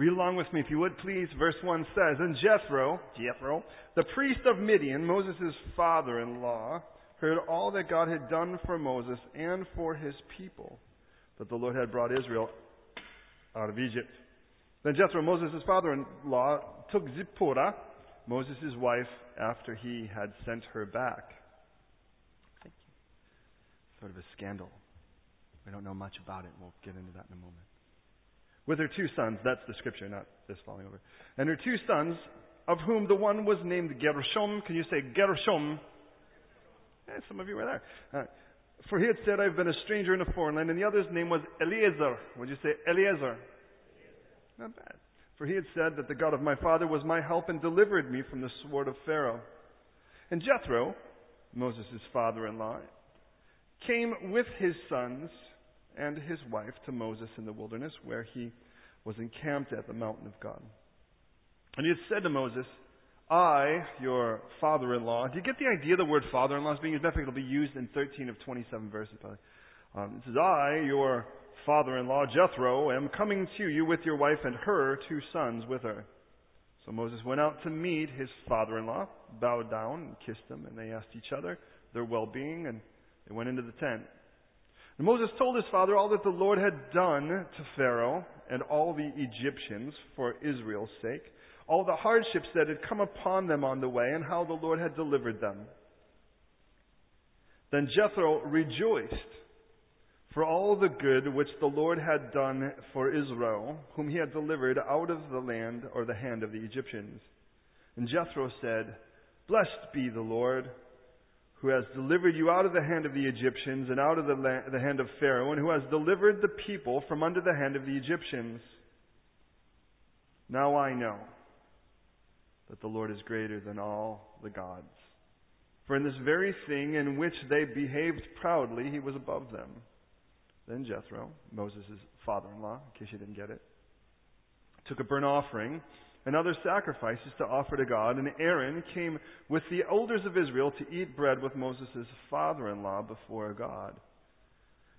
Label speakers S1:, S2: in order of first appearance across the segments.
S1: Read along with me if you would please. Verse 1 says, And Jethro, Jethro, the priest of Midian, Moses' father-in-law, heard all that God had done for Moses and for his people, that the Lord had brought Israel out of Egypt. Then Jethro, Moses' father-in-law, took Zipporah, Moses' wife, after he had sent her back. Thank you. Sort of a scandal. We don't know much about it. We'll get into that in a moment. With her two sons, that's the scripture, not this falling over. And her two sons, of whom the one was named Gershom. Can you say Gershom? Yeah, some of you were there. Uh, for he had said, I've been a stranger in a foreign land. And the other's name was Eliezer. Would you say Eliezer? Not bad. For he had said that the God of my father was my help and delivered me from the sword of Pharaoh. And Jethro, Moses' father-in-law, came with his sons and his wife to Moses in the wilderness where he was encamped at the mountain of God. And he had said to Moses, I, your father-in-law, do you get the idea the word father-in-law is being used? In fact, it'll be used in 13 of 27 verses. Um, it says, I, your father-in-law, Jethro, am coming to you with your wife and her two sons with her. So Moses went out to meet his father-in-law, bowed down and kissed him, and they asked each other their well-being, and they went into the tent. And Moses told his father all that the Lord had done to Pharaoh and all the Egyptians for Israel's sake, all the hardships that had come upon them on the way, and how the Lord had delivered them. Then Jethro rejoiced for all the good which the Lord had done for Israel, whom he had delivered out of the land or the hand of the Egyptians. And Jethro said, Blessed be the Lord, who has delivered you out of the hand of the Egyptians and out of the, land, the hand of Pharaoh, and who has delivered the people from under the hand of the Egyptians. Now I know that the Lord is greater than all the gods. For in this very thing in which they behaved proudly, he was above them. Then Jethro, Moses' father in law, in case you didn't get it, took a burnt offering and other sacrifices to offer to God, and Aaron came with the elders of Israel to eat bread with Moses' father in law before God.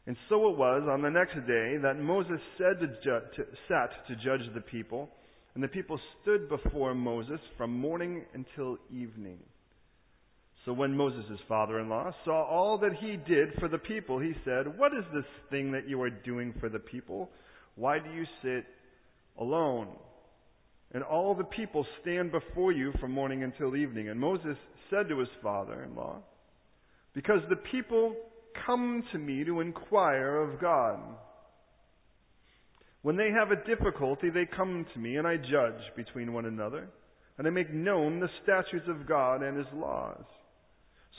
S1: And so it was on the next day that Moses said to ju- to, sat to judge the people, and the people stood before Moses from morning until evening. So when Moses' father-in-law saw all that he did for the people, he said, What is this thing that you are doing for the people? Why do you sit alone? And all the people stand before you from morning until evening. And Moses said to his father-in-law, Because the people come to me to inquire of God. When they have a difficulty, they come to me, and I judge between one another, and I make known the statutes of God and his laws.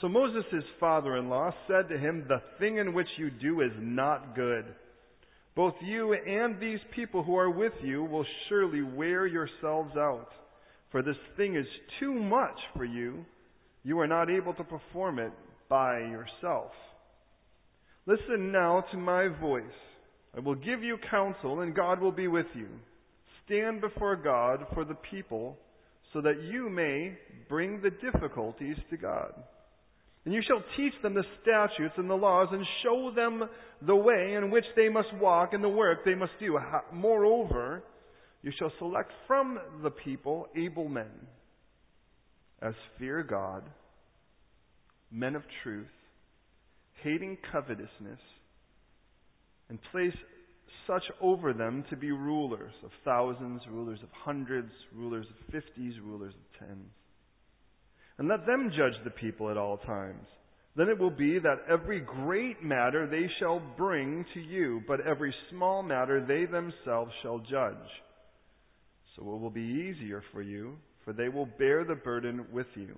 S1: So Moses' father-in-law said to him, The thing in which you do is not good. Both you and these people who are with you will surely wear yourselves out. For this thing is too much for you. You are not able to perform it by yourself. Listen now to my voice. I will give you counsel, and God will be with you. Stand before God for the people, so that you may bring the difficulties to God. And you shall teach them the statutes and the laws and show them the way in which they must walk and the work they must do. Moreover, you shall select from the people able men as fear God, men of truth, hating covetousness, and place such over them to be rulers of thousands, rulers of hundreds, rulers of fifties, rulers of tens and let them judge the people at all times. Then it will be that every great matter they shall bring to you, but every small matter they themselves shall judge. So it will be easier for you, for they will bear the burden with you.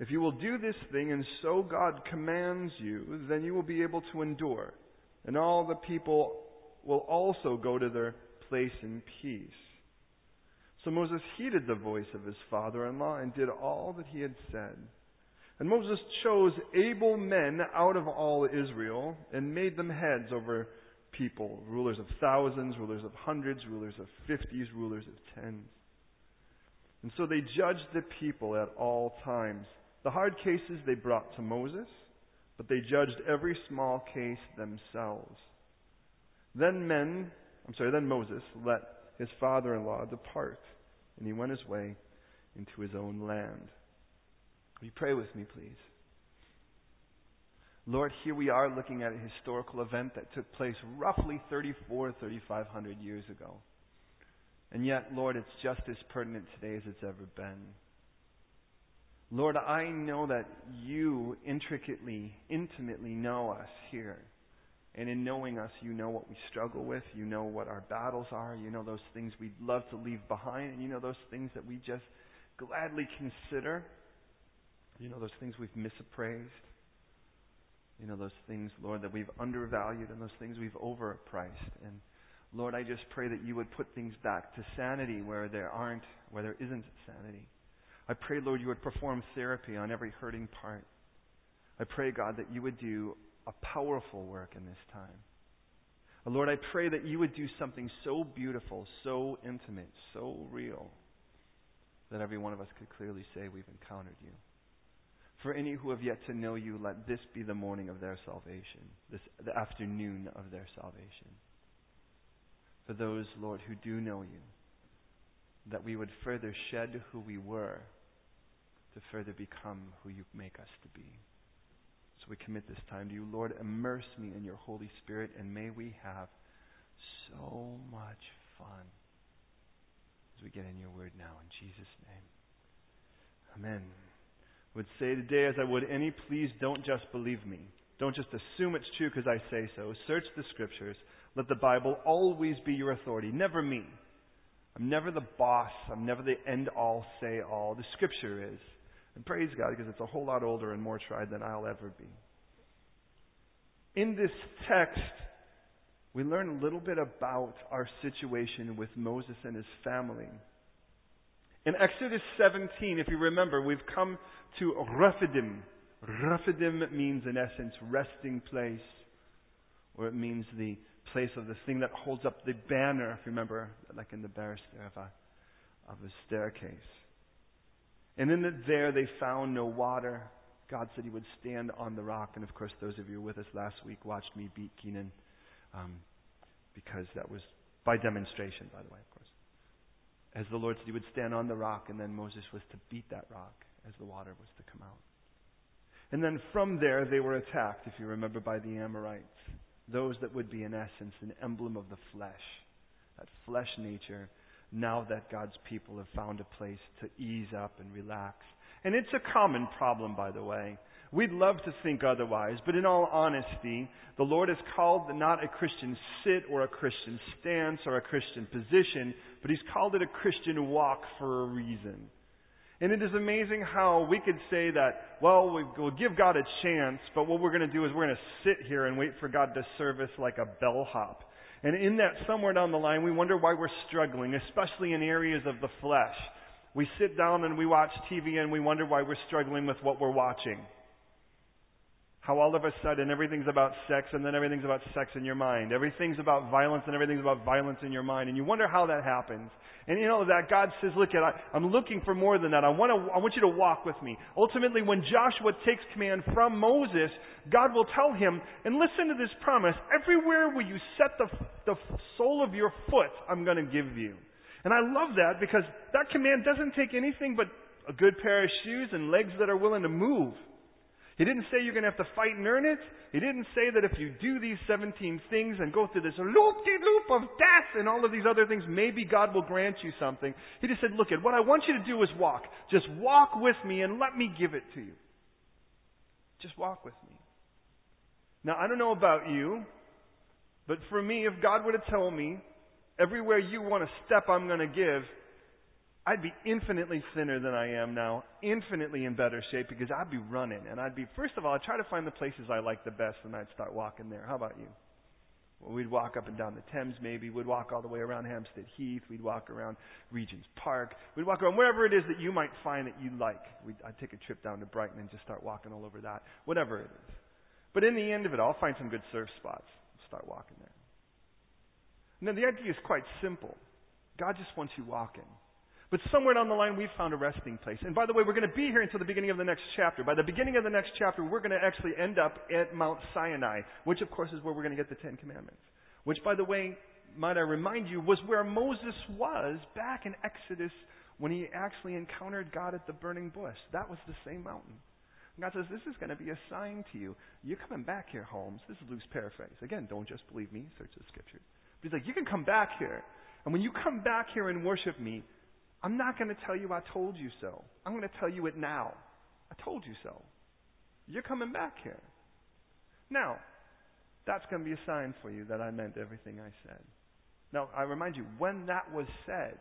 S1: If you will do this thing and so God commands you, then you will be able to endure, and all the people will also go to their place in peace. So Moses heeded the voice of his father-in-law and did all that he had said. And Moses chose able men out of all Israel and made them heads over people, rulers of thousands, rulers of hundreds, rulers of fifties, rulers of tens. And so they judged the people at all times. The hard cases they brought to Moses, but they judged every small case themselves. Then men, I'm sorry, then Moses let his father in law depart, and he went his way into his own land. Will you pray with me, please? Lord, here we are looking at a historical event that took place roughly 34, 3,500 years ago. And yet, Lord, it's just as pertinent today as it's ever been. Lord, I know that you intricately, intimately know us here. And in knowing us, you know what we struggle with. You know what our battles are. You know those things we'd love to leave behind. And you know those things that we just gladly consider. You know those things we've misappraised. You know, those things, Lord, that we've undervalued and those things we've overpriced. And Lord, I just pray that you would put things back to sanity where there aren't, where there isn't sanity. I pray, Lord, you would perform therapy on every hurting part. I pray, God, that you would do a powerful work in this time. Uh, Lord, I pray that you would do something so beautiful, so intimate, so real, that every one of us could clearly say we've encountered you. For any who have yet to know you, let this be the morning of their salvation, this, the afternoon of their salvation. For those, Lord, who do know you, that we would further shed who we were to further become who you make us to be. We commit this time to you. Lord, immerse me in your Holy Spirit, and may we have so much fun as we get in your word now. In Jesus' name. Amen would say today, as I would any, please don't just believe me. Don't just assume it's true because I say so. Search the scriptures. Let the Bible always be your authority, never me. I'm never the boss. I'm never the end all, say all. The scripture is. And praise God because it's a whole lot older and more tried than I'll ever be. In this text, we learn a little bit about our situation with Moses and his family. In Exodus 17, if you remember, we've come to Rephidim. Rephidim means, in essence, resting place, or it means the place of the thing that holds up the banner, if you remember, like in the barrister of a, of a staircase. And in the, there they found no water. God said he would stand on the rock. And of course, those of you with us last week watched me beat Keenan um, because that was by demonstration, by the way, of course. As the Lord said, he would stand on the rock, and then Moses was to beat that rock as the water was to come out. And then from there, they were attacked, if you remember, by the Amorites. Those that would be, in essence, an emblem of the flesh. That flesh nature, now that God's people have found a place to ease up and relax. And it's a common problem, by the way. We'd love to think otherwise, but in all honesty, the Lord has called not a Christian sit or a Christian stance or a Christian position, but He's called it a Christian walk for a reason. And it is amazing how we could say that, well, we'll give God a chance, but what we're going to do is we're going to sit here and wait for God to serve us like a bellhop. And in that, somewhere down the line, we wonder why we're struggling, especially in areas of the flesh. We sit down and we watch TV and we wonder why we're struggling with what we're watching. How all of a sudden everything's about sex and then everything's about sex in your mind. Everything's about violence and everything's about violence in your mind. And you wonder how that happens. And you know that God says, look, I, I'm looking for more than that. I want, to, I want you to walk with me. Ultimately, when Joshua takes command from Moses, God will tell him, and listen to this promise, everywhere where you set the, the sole of your foot, I'm going to give you. And I love that because that command doesn't take anything but a good pair of shoes and legs that are willing to move. He didn't say you're going to have to fight and earn it. He didn't say that if you do these 17 things and go through this loop-de-loop of death and all of these other things, maybe God will grant you something. He just said, look at what I want you to do is walk. Just walk with me and let me give it to you. Just walk with me. Now, I don't know about you, but for me, if God were to tell me, everywhere you want to step, I'm going to give, I'd be infinitely thinner than I am now, infinitely in better shape because I'd be running. And I'd be, first of all, I'd try to find the places I like the best and I'd start walking there. How about you? Well, we'd walk up and down the Thames maybe. We'd walk all the way around Hampstead Heath. We'd walk around Regent's Park. We'd walk around wherever it is that you might find that you like. We'd, I'd take a trip down to Brighton and just start walking all over that. Whatever it is. But in the end of it, I'll find some good surf spots. And start walking there. And the idea is quite simple. God just wants you walking. But somewhere down the line, we've found a resting place. And by the way, we're going to be here until the beginning of the next chapter. By the beginning of the next chapter, we're going to actually end up at Mount Sinai, which, of course, is where we're going to get the Ten Commandments. Which, by the way, might I remind you, was where Moses was back in Exodus when he actually encountered God at the burning bush. That was the same mountain. God says, This is going to be a sign to you. You're coming back here, Holmes. This is loose paraphrase. Again, don't just believe me, search the scripture. But he's like, You can come back here. And when you come back here and worship me, I'm not going to tell you I told you so. I'm going to tell you it now. I told you so. You're coming back here. Now, that's going to be a sign for you that I meant everything I said. Now, I remind you, when that was said,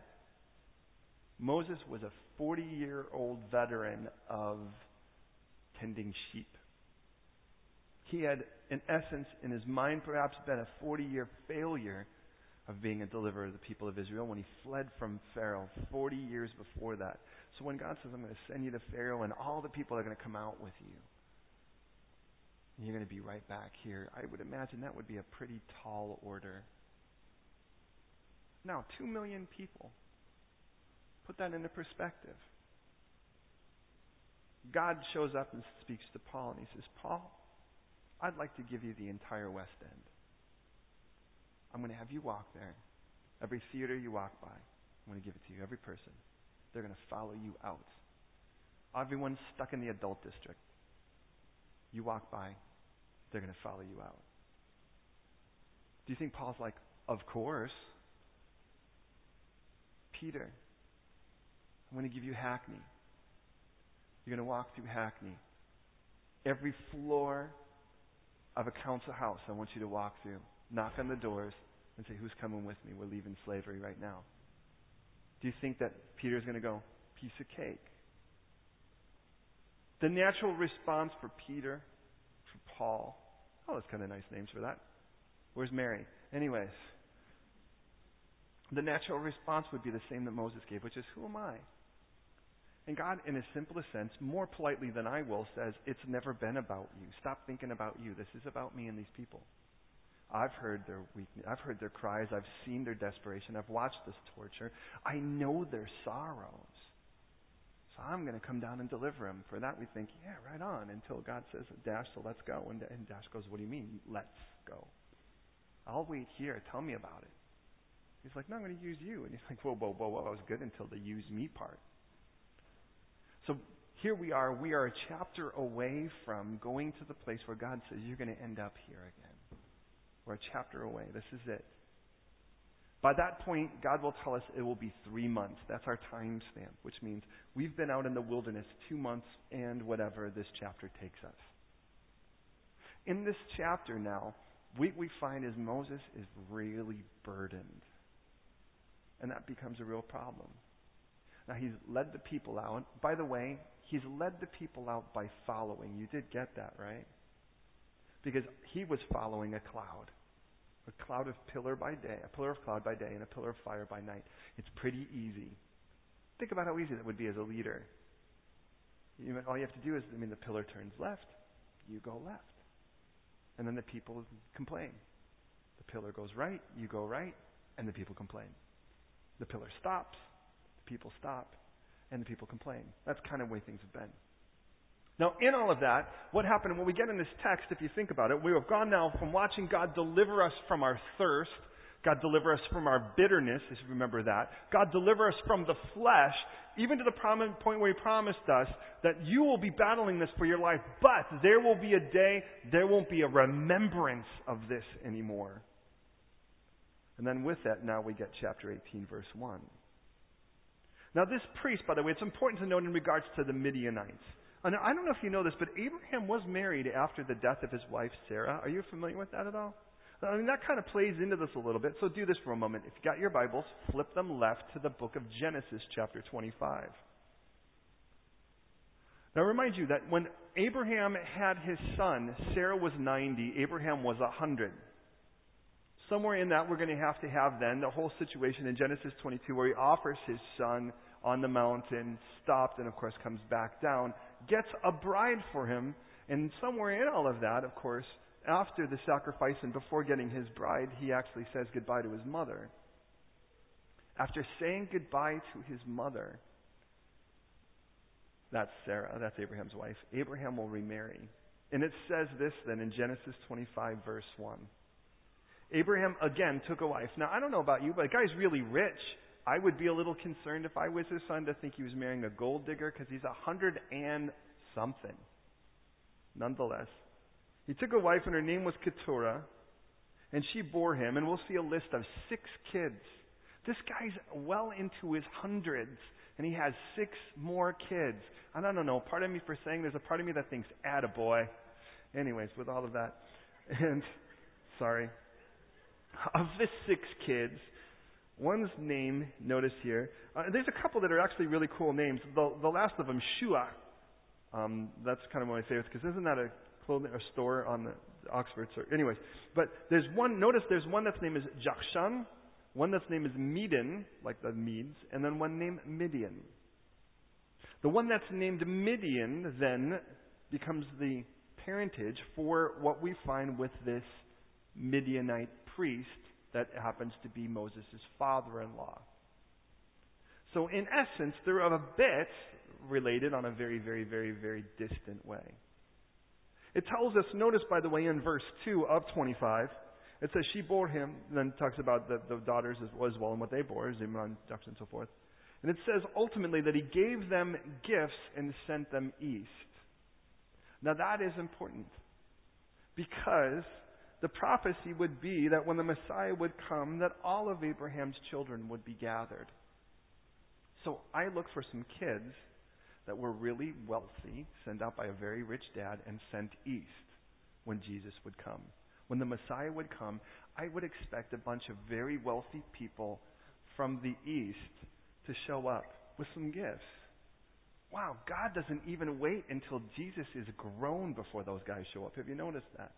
S1: Moses was a 40 year old veteran of tending sheep. He had, in essence, in his mind, perhaps been a 40 year failure of being a deliverer of the people of Israel when he fled from Pharaoh 40 years before that. So when God says, I'm going to send you to Pharaoh and all the people are going to come out with you, you're going to be right back here, I would imagine that would be a pretty tall order. Now, two million people. Put that into perspective. God shows up and speaks to Paul, and he says, Paul, I'd like to give you the entire West End. I'm going to have you walk there. Every theater you walk by, I'm going to give it to you. Every person. They're going to follow you out. Everyone's stuck in the adult district. You walk by, they're going to follow you out. Do you think Paul's like, of course? Peter, I'm going to give you Hackney. You're going to walk through Hackney. Every floor of a council house, I want you to walk through. Knock on the doors and say, Who's coming with me? We're leaving slavery right now. Do you think that Peter's going to go, Piece of cake? The natural response for Peter, for Paul, oh, that's kind of nice names for that. Where's Mary? Anyways, the natural response would be the same that Moses gave, which is, Who am I? And God, in his simplest sense, more politely than I will, says, It's never been about you. Stop thinking about you. This is about me and these people. I've heard their weakness. I've heard their cries. I've seen their desperation. I've watched this torture. I know their sorrows. So I'm going to come down and deliver them. For that, we think, yeah, right on, until God says, Dash, so let's go. And, Dash goes, What do you mean, let's go? I'll wait here. Tell me about it. He's like, No, I'm going to use you. And he's like, Whoa, whoa, whoa, whoa. I was good until the use me part. So here we are. We are a chapter away from going to the place where God says, You're going to end up here again. We're a chapter away. This is it. By that point, God will tell us it will be three months. That's our time stamp, which means we've been out in the wilderness two months and whatever this chapter takes us. In this chapter now, what we find is Moses is really burdened. And that becomes a real problem. Now, he's led the people out. By the way, he's led the people out by following. You did get that, right? Because he was following a cloud. A cloud of pillar by day, a pillar of cloud by day, and a pillar of fire by night. It's pretty easy. Think about how easy that would be as a leader. You all you have to do is, I mean, the pillar turns left, you go left. And then the people complain. The pillar goes right, you go right, and the people complain. The pillar stops, the people stop and the people complain. That's kind of the way things have been. Now, in all of that, what happened when we get in this text, if you think about it, we have gone now from watching God deliver us from our thirst, God deliver us from our bitterness, if you remember that, God deliver us from the flesh, even to the point where He promised us that you will be battling this for your life, but there will be a day, there won't be a remembrance of this anymore. And then with that, now we get chapter 18, verse 1. Now, this priest, by the way, it's important to note in regards to the Midianites. And I don't know if you know this, but Abraham was married after the death of his wife Sarah. Are you familiar with that at all? I mean, that kind of plays into this a little bit. So do this for a moment. If you got your Bibles, flip them left to the book of Genesis, chapter 25. Now, remind you that when Abraham had his son, Sarah was 90, Abraham was 100. Somewhere in that, we're going to have to have then the whole situation in Genesis 22 where he offers his son on the mountain, stopped, and of course comes back down, gets a bride for him, and somewhere in all of that, of course, after the sacrifice and before getting his bride, he actually says goodbye to his mother. After saying goodbye to his mother, that's Sarah, that's Abraham's wife, Abraham will remarry. And it says this then in Genesis 25, verse 1. Abraham again took a wife. Now, I don't know about you, but the guy's really rich. I would be a little concerned if I was his son to think he was marrying a gold digger because he's a hundred and something. Nonetheless, he took a wife and her name was Keturah, and she bore him, and we'll see a list of six kids. This guy's well into his hundreds, and he has six more kids. I don't know, part of me for saying there's a part of me that thinks, attaboy. Anyways, with all of that. And, sorry. Of the six kids, one's name, notice here, uh, there's a couple that are actually really cool names. The, the last of them, Shua. Um, that's kind of one of my favorites because isn't that a clothing a store on the Oxford? Or, anyways, but there's one. Notice there's one that's name is Jokshan, one that's name is Medan, like the Medes, and then one named Midian. The one that's named Midian then becomes the parentage for what we find with this Midianite priest that happens to be Moses' father in law. So, in essence, they're a bit related on a very, very, very, very distant way. It tells us, notice by the way, in verse 2 of 25, it says she bore him, then talks about the, the daughters as, as well and what they bore, Zimran, Joshua, and so forth. And it says ultimately that he gave them gifts and sent them east. Now that is important because the prophecy would be that when the Messiah would come, that all of Abraham's children would be gathered. So I look for some kids that were really wealthy, sent out by a very rich dad, and sent east when Jesus would come. When the Messiah would come, I would expect a bunch of very wealthy people from the east to show up with some gifts. Wow, God doesn't even wait until Jesus is grown before those guys show up. Have you noticed that?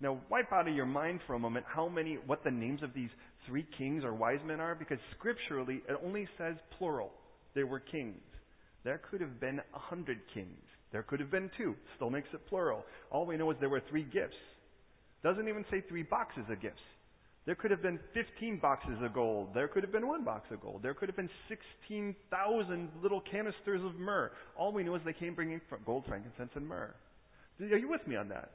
S1: Now, wipe out of your mind for a moment how many, what the names of these three kings or wise men are, because scripturally it only says plural. They were kings. There could have been a hundred kings. There could have been two. Still makes it plural. All we know is there were three gifts. Doesn't even say three boxes of gifts. There could have been 15 boxes of gold. There could have been one box of gold. There could have been 16,000 little canisters of myrrh. All we know is they came bringing gold, frankincense, and myrrh. Are you with me on that?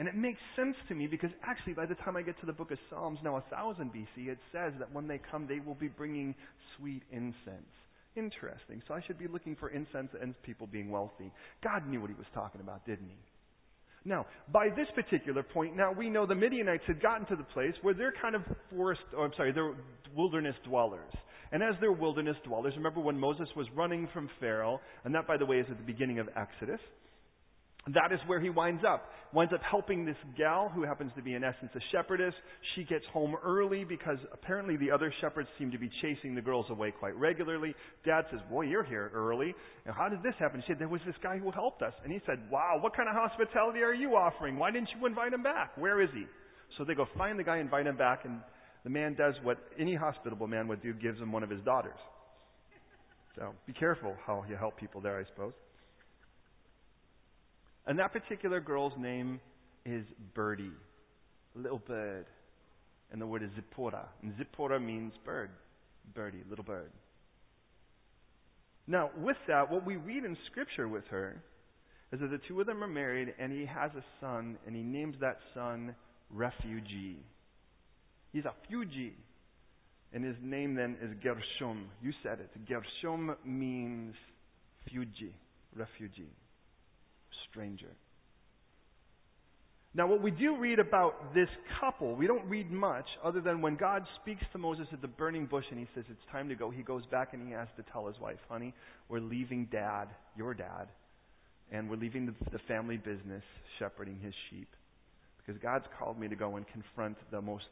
S1: And it makes sense to me because actually, by the time I get to the book of Psalms, now 1000 BC, it says that when they come, they will be bringing sweet incense. Interesting. So I should be looking for incense and people being wealthy. God knew what he was talking about, didn't he? Now, by this particular point, now we know the Midianites had gotten to the place where they're kind of forest, or I'm sorry, they're wilderness dwellers. And as they're wilderness dwellers, remember when Moses was running from Pharaoh, and that, by the way, is at the beginning of Exodus that is where he winds up. Winds up helping this gal who happens to be, in essence, a shepherdess. She gets home early because apparently the other shepherds seem to be chasing the girls away quite regularly. Dad says, Boy, you're here early. And how did this happen? She said, There was this guy who helped us. And he said, Wow, what kind of hospitality are you offering? Why didn't you invite him back? Where is he? So they go find the guy, invite him back, and the man does what any hospitable man would do gives him one of his daughters. So be careful how you help people there, I suppose. And that particular girl's name is Birdie, little bird. And the word is Zipporah. And Zipporah means bird, birdie, little bird. Now, with that, what we read in Scripture with her is that the two of them are married, and he has a son, and he names that son Refugee. He's a refugee. And his name then is Gershom. You said it. Gershom means refugee, refugee stranger. Now, what we do read about this couple, we don't read much other than when God speaks to Moses at the burning bush and he says, It's time to go. He goes back and he has to tell his wife, Honey, we're leaving dad, your dad, and we're leaving the, the family business shepherding his sheep. Because God's called me to go and confront the most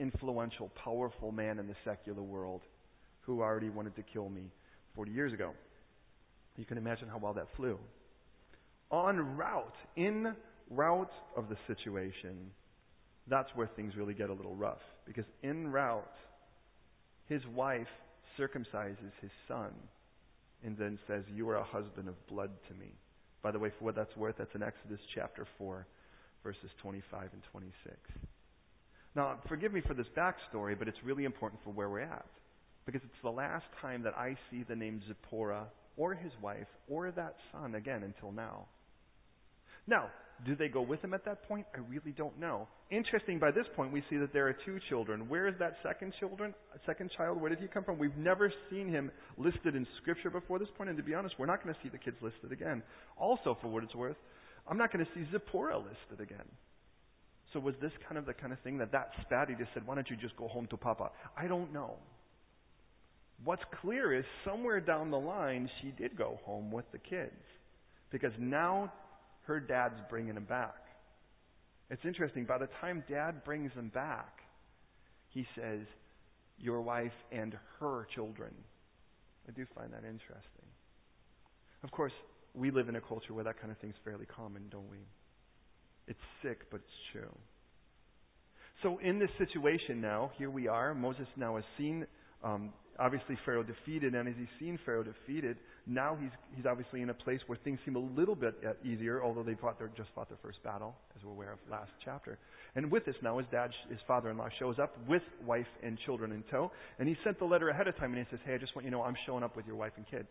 S1: influential, powerful man in the secular world who already wanted to kill me 40 years ago. You can imagine how well that flew en route, in route of the situation, that's where things really get a little rough. Because en route, his wife circumcises his son and then says, You are a husband of blood to me. By the way, for what that's worth, that's in Exodus chapter 4, verses 25 and 26. Now, forgive me for this backstory, but it's really important for where we're at. Because it's the last time that I see the name Zipporah or his wife or that son again until now. Now, Do they go with him at that point? I really don't know. Interesting, by this point, we see that there are two children. Where is that second children, second child? Where did he come from? We've never seen him listed in Scripture before this point, and to be honest, we're not going to see the kids listed again. Also, for what it's worth, I'm not going to see Zipporah listed again. So was this kind of the kind of thing that that spat, he just said, why don't you just go home to Papa? I don't know. What's clear is somewhere down the line, she did go home with the kids. Because now her dad's bringing them back. It's interesting. By the time dad brings them back, he says, Your wife and her children. I do find that interesting. Of course, we live in a culture where that kind of thing's fairly common, don't we? It's sick, but it's true. So, in this situation now, here we are. Moses now has seen um, obviously Pharaoh defeated, and as he's seen Pharaoh defeated, now he's he's obviously in a place where things seem a little bit uh, easier, although they fought their, just fought their first battle, as we're aware of last chapter. And with this now, his dad, his father-in-law, shows up with wife and children in tow, and he sent the letter ahead of time, and he says, "Hey, I just want you to know I'm showing up with your wife and kids."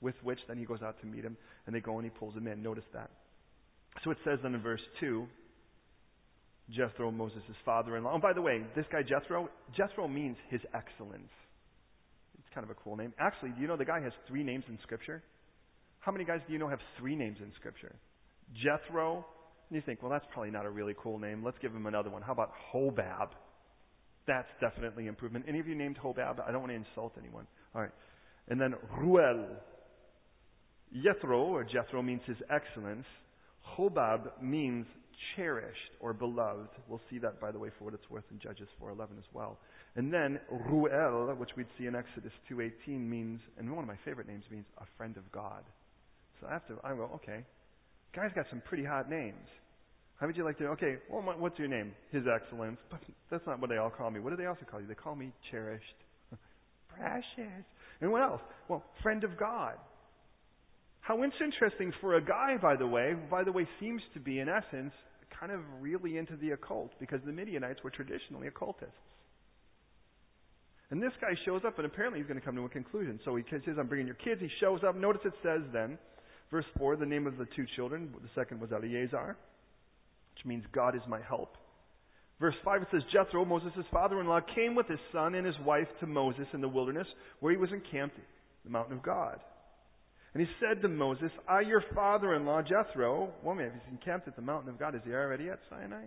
S1: With which then he goes out to meet him, and they go and he pulls him in. Notice that. So it says then in verse two. Jethro, Moses' father-in-law. Oh, by the way, this guy Jethro, Jethro means his excellence kind of a cool name. Actually, do you know the guy has three names in Scripture? How many guys do you know have three names in Scripture? Jethro. And you think, well, that's probably not a really cool name. Let's give him another one. How about Hobab? That's definitely improvement. Any of you named Hobab? I don't want to insult anyone. All right. And then Reuel. Jethro, or Jethro, means his excellence. Hobab means cherished or beloved. We'll see that, by the way, for what it's worth in Judges 4:11 as well. And then Reuel, which we'd see in Exodus 2:18, means, and one of my favorite names means a friend of God. So to, I go, okay, guy's got some pretty hot names. How would you like to? Okay, well, what's your name? His Excellence. But that's not what they all call me. What do they also call you? They call me cherished, precious, and what else? Well, friend of God. How interesting for a guy, by the way, by the way, seems to be in essence kind of really into the occult because the Midianites were traditionally occultists. And this guy shows up, and apparently he's going to come to a conclusion. So he says, I'm bringing your kids. He shows up. Notice it says then, verse 4, the name of the two children. The second was Eliezer, which means God is my help. Verse 5, it says, Jethro, Moses' father in law, came with his son and his wife to Moses in the wilderness where he was encamped, the mountain of God. And he said to Moses, I, your father in law, Jethro, well, maybe he's encamped at the mountain of God. Is he already at Sinai?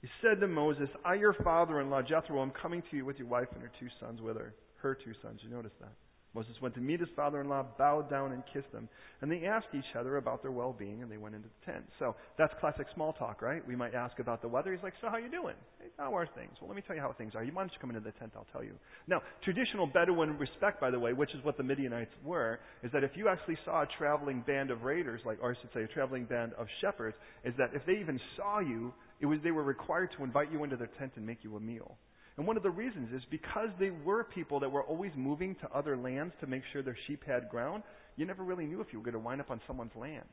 S1: He said to Moses, I, your father in law, Jethro, am coming to you with your wife and her two sons with her. Her two sons. You notice that. Moses went to meet his father in law, bowed down, and kissed him. And they asked each other about their well being, and they went into the tent. So that's classic small talk, right? We might ask about the weather. He's like, So, how you doing? Hey, how are things? Well, let me tell you how things are. You want to come into the tent, I'll tell you. Now, traditional Bedouin respect, by the way, which is what the Midianites were, is that if you actually saw a traveling band of raiders, like, or I should say, a traveling band of shepherds, is that if they even saw you, it was they were required to invite you into their tent and make you a meal. And one of the reasons is because they were people that were always moving to other lands to make sure their sheep had ground, you never really knew if you were going to wind up on someone's land.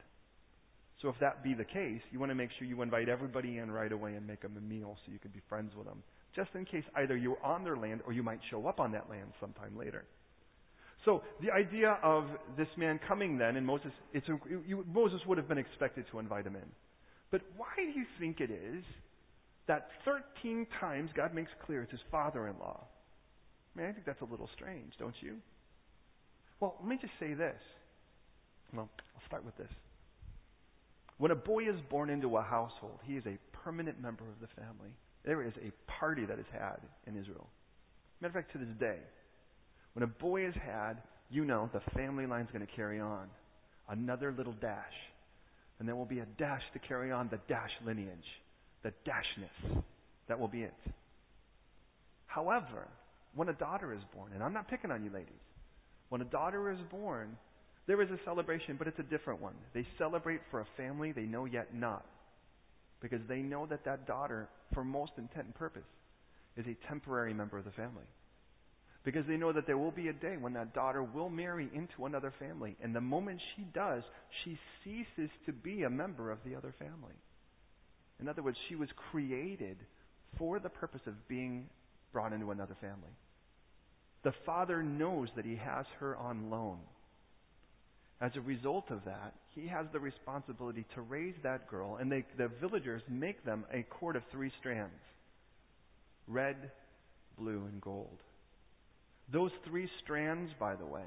S1: So if that be the case, you want to make sure you invite everybody in right away and make them a meal so you can be friends with them. Just in case either you're on their land or you might show up on that land sometime later. So the idea of this man coming then, and Moses, it's you, Moses would have been expected to invite him in. But why do you think it is that 13 times God makes clear it's his father in law? I mean, I think that's a little strange, don't you? Well, let me just say this. Well, I'll start with this. When a boy is born into a household, he is a permanent member of the family. There is a party that is had in Israel. Matter of fact, to this day, when a boy is had, you know the family line is going to carry on. Another little dash. And there will be a dash to carry on the dash lineage, the dashness. That will be it. However, when a daughter is born, and I'm not picking on you ladies, when a daughter is born, there is a celebration, but it's a different one. They celebrate for a family they know yet not. Because they know that that daughter, for most intent and purpose, is a temporary member of the family. Because they know that there will be a day when that daughter will marry into another family. And the moment she does, she ceases to be a member of the other family. In other words, she was created for the purpose of being brought into another family. The father knows that he has her on loan. as a result of that, he has the responsibility to raise that girl, and they, the villagers make them a cord of three strands red, blue, and gold. Those three strands, by the way,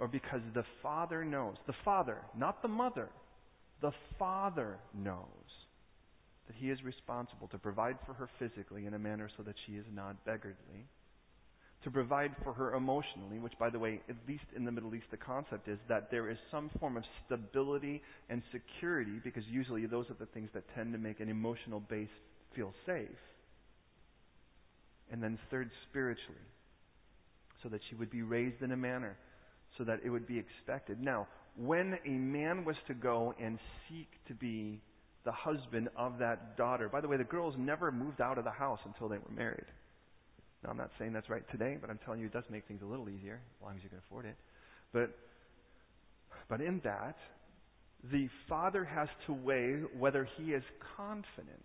S1: are because the father knows. The father, not the mother. The father knows that he is responsible to provide for her physically in a manner so that she is not beggarly to provide for her emotionally, which, by the way, at least in the Middle East, the concept is that there is some form of stability and security, because usually those are the things that tend to make an emotional base feel safe. And then, third, spiritually, so that she would be raised in a manner so that it would be expected. Now, when a man was to go and seek to be the husband of that daughter, by the way, the girls never moved out of the house until they were married. Now, I'm not saying that's right today, but I'm telling you it does make things a little easier, as long as you can afford it. But, but in that, the father has to weigh whether he is confident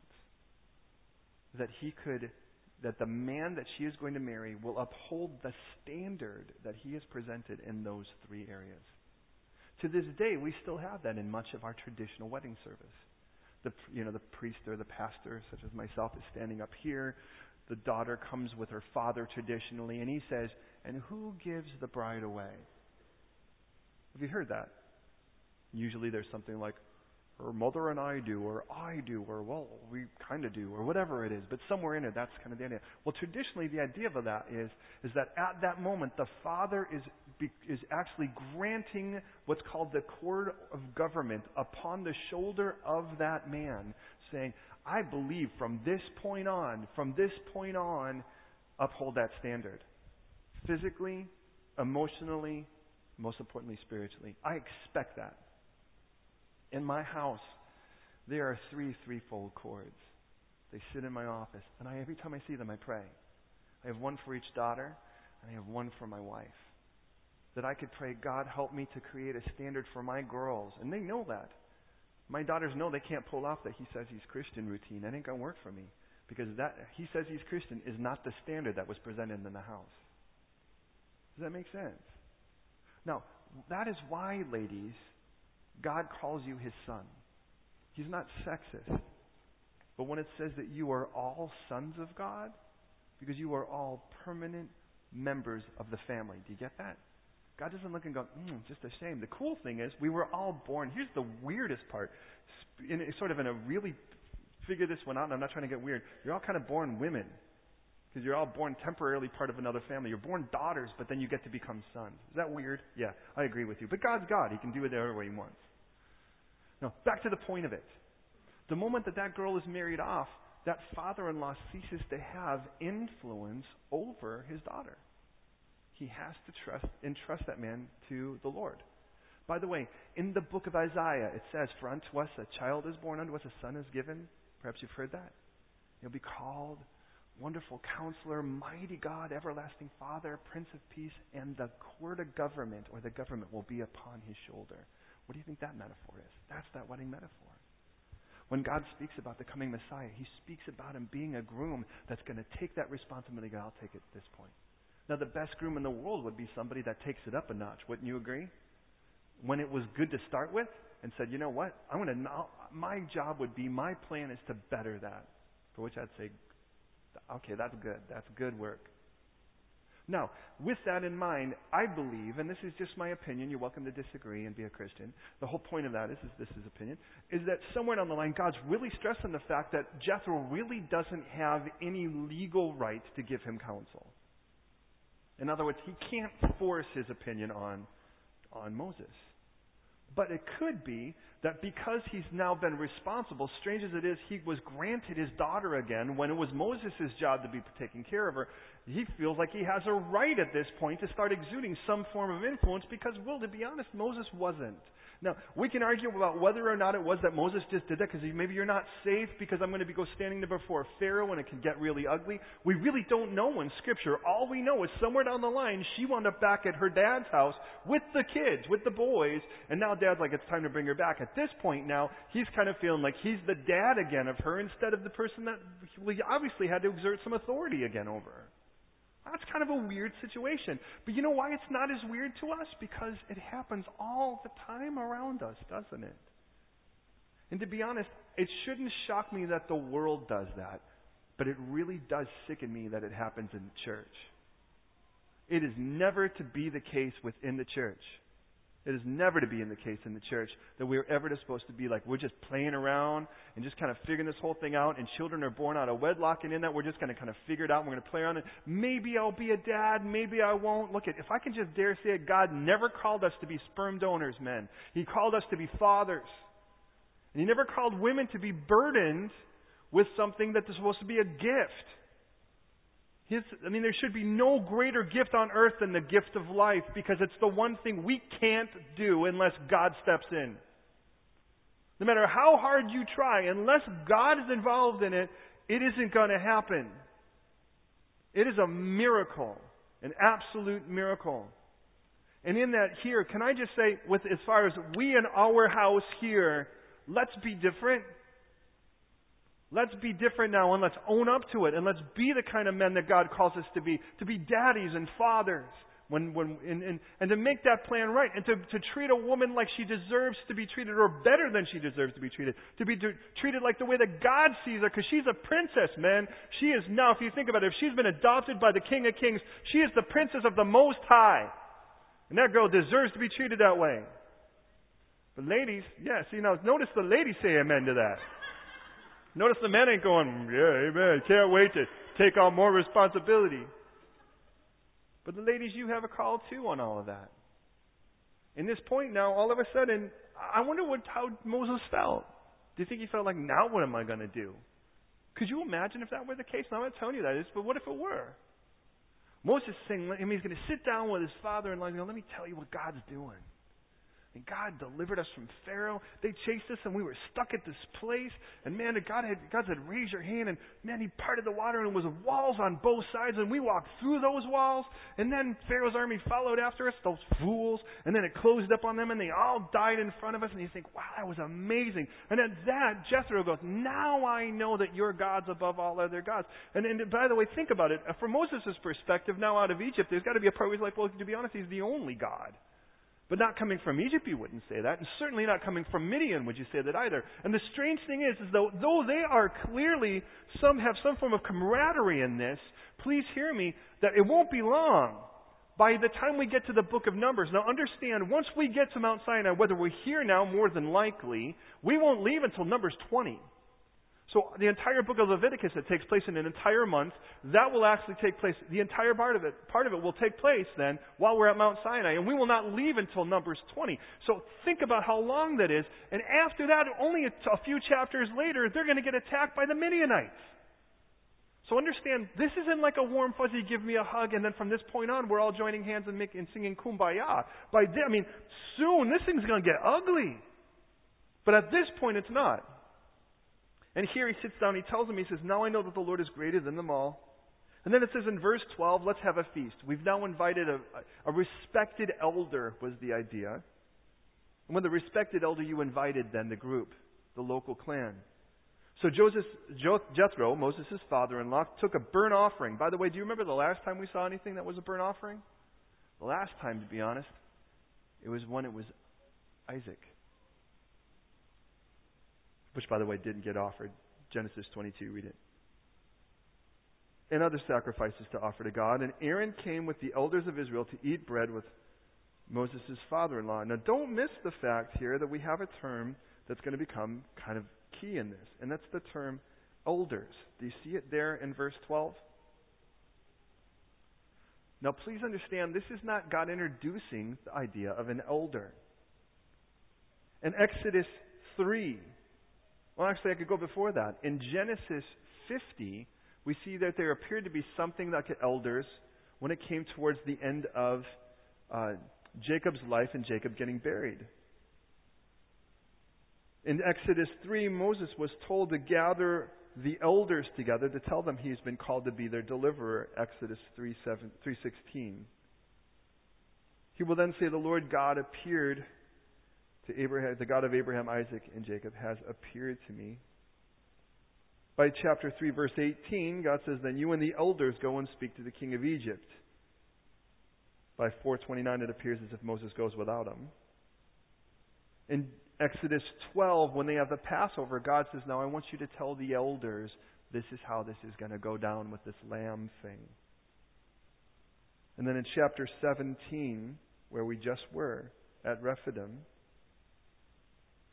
S1: that he could, that the man that she is going to marry will uphold the standard that he has presented in those three areas. To this day, we still have that in much of our traditional wedding service. The, you know, the priest or the pastor, such as myself, is standing up here the daughter comes with her father traditionally, and he says, And who gives the bride away? Have you heard that? Usually there's something like, Her mother and I do, or I do, or well, we kind of do, or whatever it is. But somewhere in it, that's kind of the idea. Well, traditionally, the idea of that is, is that at that moment, the father is, is actually granting what's called the cord of government upon the shoulder of that man, saying, I believe from this point on, from this point on, uphold that standard. Physically, emotionally, most importantly, spiritually. I expect that. In my house, there are three threefold cords. They sit in my office, and I, every time I see them, I pray. I have one for each daughter, and I have one for my wife. That I could pray, God, help me to create a standard for my girls. And they know that. My daughters know they can't pull off that he says he's Christian routine. That ain't going to work for me. Because that he says he's Christian is not the standard that was presented in the house. Does that make sense? Now, that is why, ladies, God calls you his son. He's not sexist. But when it says that you are all sons of God, because you are all permanent members of the family. Do you get that? God doesn't look and go, mm, just a shame. The cool thing is, we were all born. Here's the weirdest part. In, sort of in a really, figure this one out, and I'm not trying to get weird. You're all kind of born women. Because you're all born temporarily part of another family. You're born daughters, but then you get to become sons. Is that weird? Yeah, I agree with you. But God's God. He can do it whatever way He wants. Now, back to the point of it. The moment that that girl is married off, that father in law ceases to have influence over his daughter he has to trust entrust that man to the Lord. By the way, in the book of Isaiah, it says, For unto us a child is born, unto us a son is given. Perhaps you've heard that. He'll be called Wonderful Counselor, Mighty God, Everlasting Father, Prince of Peace, and the cord of government, or the government, will be upon his shoulder. What do you think that metaphor is? That's that wedding metaphor. When God speaks about the coming Messiah, he speaks about him being a groom that's going to take that responsibility. God, I'll take it at this point. Now, the best groom in the world would be somebody that takes it up a notch. Wouldn't you agree? When it was good to start with, and said, you know what? I'm going to. My job would be. My plan is to better that. For which I'd say, okay, that's good. That's good work. Now, with that in mind, I believe, and this is just my opinion, you're welcome to disagree and be a Christian. The whole point of that is, is this is opinion, is that somewhere down the line, God's really stressing the fact that Jethro really doesn't have any legal right to give him counsel. In other words, he can't force his opinion on, on Moses. But it could be that because he's now been responsible, strange as it is, he was granted his daughter again when it was Moses' job to be taking care of her. He feels like he has a right at this point to start exuding some form of influence because, well, to be honest, Moses wasn't. Now, we can argue about whether or not it was that Moses just did that because maybe you're not safe because I'm going to be go standing there before Pharaoh and it can get really ugly. We really don't know in Scripture. All we know is somewhere down the line she wound up back at her dad's house with the kids, with the boys, and now dad's like, it's time to bring her back. At this point now, he's kind of feeling like he's the dad again of her instead of the person that he obviously had to exert some authority again over her. That's kind of a weird situation. But you know why it's not as weird to us? Because it happens all the time around us, doesn't it? And to be honest, it shouldn't shock me that the world does that. But it really does sicken me that it happens in the church. It is never to be the case within the church. It is never to be in the case in the church that we're ever supposed to be like we're just playing around and just kind of figuring this whole thing out. And children are born out of wedlock, and in that we're just going to kind of figure it out. And we're going to play around. And maybe I'll be a dad, maybe I won't. Look at if I can just dare say it, God never called us to be sperm donors, men. He called us to be fathers, and He never called women to be burdened with something that is supposed to be a gift. His, I mean, there should be no greater gift on earth than the gift of life because it's the one thing we can't do unless God steps in. No matter how hard you try, unless God is involved in it, it isn't going to happen. It is a miracle, an absolute miracle. And in that here, can I just say, with as far as we in our house here, let's be different. Let's be different now and let's own up to it and let's be the kind of men that God calls us to be, to be daddies and fathers. When, when, and, and, and to make that plan right and to, to treat a woman like she deserves to be treated or better than she deserves to be treated. To be do, treated like the way that God sees her because she's a princess, man. She is now, if you think about it, if she's been adopted by the King of Kings, she is the princess of the Most High. And that girl deserves to be treated that way. But ladies, yeah, see now, notice the ladies say amen to that. Notice the men ain't going, yeah, amen. Can't wait to take on more responsibility. But the ladies, you have a call too on all of that. In this point now, all of a sudden, I wonder what how Moses felt. Do you think he felt like, now what am I going to do? Could you imagine if that were the case? I'm not telling you that is, but what if it were? Moses is saying, I mean, he's going to sit down with his father-in-law and go, let me tell you what God's doing. And God delivered us from Pharaoh. They chased us and we were stuck at this place. And man, God had, God said, raise your hand. And man, He parted the water and it was walls on both sides. And we walked through those walls. And then Pharaoh's army followed after us, those fools. And then it closed up on them and they all died in front of us. And you think, wow, that was amazing. And at that, Jethro goes, now I know that your God's above all other gods. And, and by the way, think about it. Uh, from Moses' perspective, now out of Egypt, there's got to be a part where he's like, well, to be honest, he's the only God. But not coming from Egypt, you wouldn't say that. And certainly not coming from Midian would you say that either. And the strange thing is, is though, though they are clearly, some have some form of camaraderie in this, please hear me, that it won't be long. By the time we get to the book of Numbers, now understand, once we get to Mount Sinai, whether we're here now more than likely, we won't leave until Numbers 20. So the entire book of Leviticus that takes place in an entire month, that will actually take place. The entire part of it, part of it will take place then while we're at Mount Sinai, and we will not leave until Numbers 20. So think about how long that is. And after that, only a, few chapters later, they're going to get attacked by the Midianites. So understand, this isn't like a warm fuzzy give me a hug, and then from this point on, we're all joining hands and, make, and singing kumbaya. By then, I mean, soon this thing's going to get ugly. But at this point, it's not. And here he sits down, he tells them, he says, Now I know that the Lord is greater than them all. And then it says in verse 12, let's have a feast. We've now invited a, a respected elder, was the idea. And when the respected elder, you invited then the group, the local clan. So Joseph, Jethro, Moses' father-in-law, took a burnt offering. By the way, do you remember the last time we saw anything that was a burnt offering? The last time, to be honest, it was when it was Isaac which, by the way, didn't get offered. Genesis 22, read it. And other sacrifices to offer to God. And Aaron came with the elders of Israel to eat bread with Moses' father in law. Now, don't miss the fact here that we have a term that's going to become kind of key in this, and that's the term elders. Do you see it there in verse 12? Now, please understand, this is not God introducing the idea of an elder. In Exodus 3, well, actually, I could go before that. In Genesis 50, we see that there appeared to be something like elders when it came towards the end of uh, Jacob's life and Jacob getting buried. In Exodus 3, Moses was told to gather the elders together to tell them he's been called to be their deliverer, Exodus 3.16. He will then say, The Lord God appeared to Abraham, the God of Abraham, Isaac, and Jacob has appeared to me. By chapter 3, verse 18, God says, Then you and the elders go and speak to the king of Egypt. By 429, it appears as if Moses goes without him. In Exodus 12, when they have the Passover, God says, Now I want you to tell the elders this is how this is going to go down with this lamb thing. And then in chapter 17, where we just were, at Rephidim,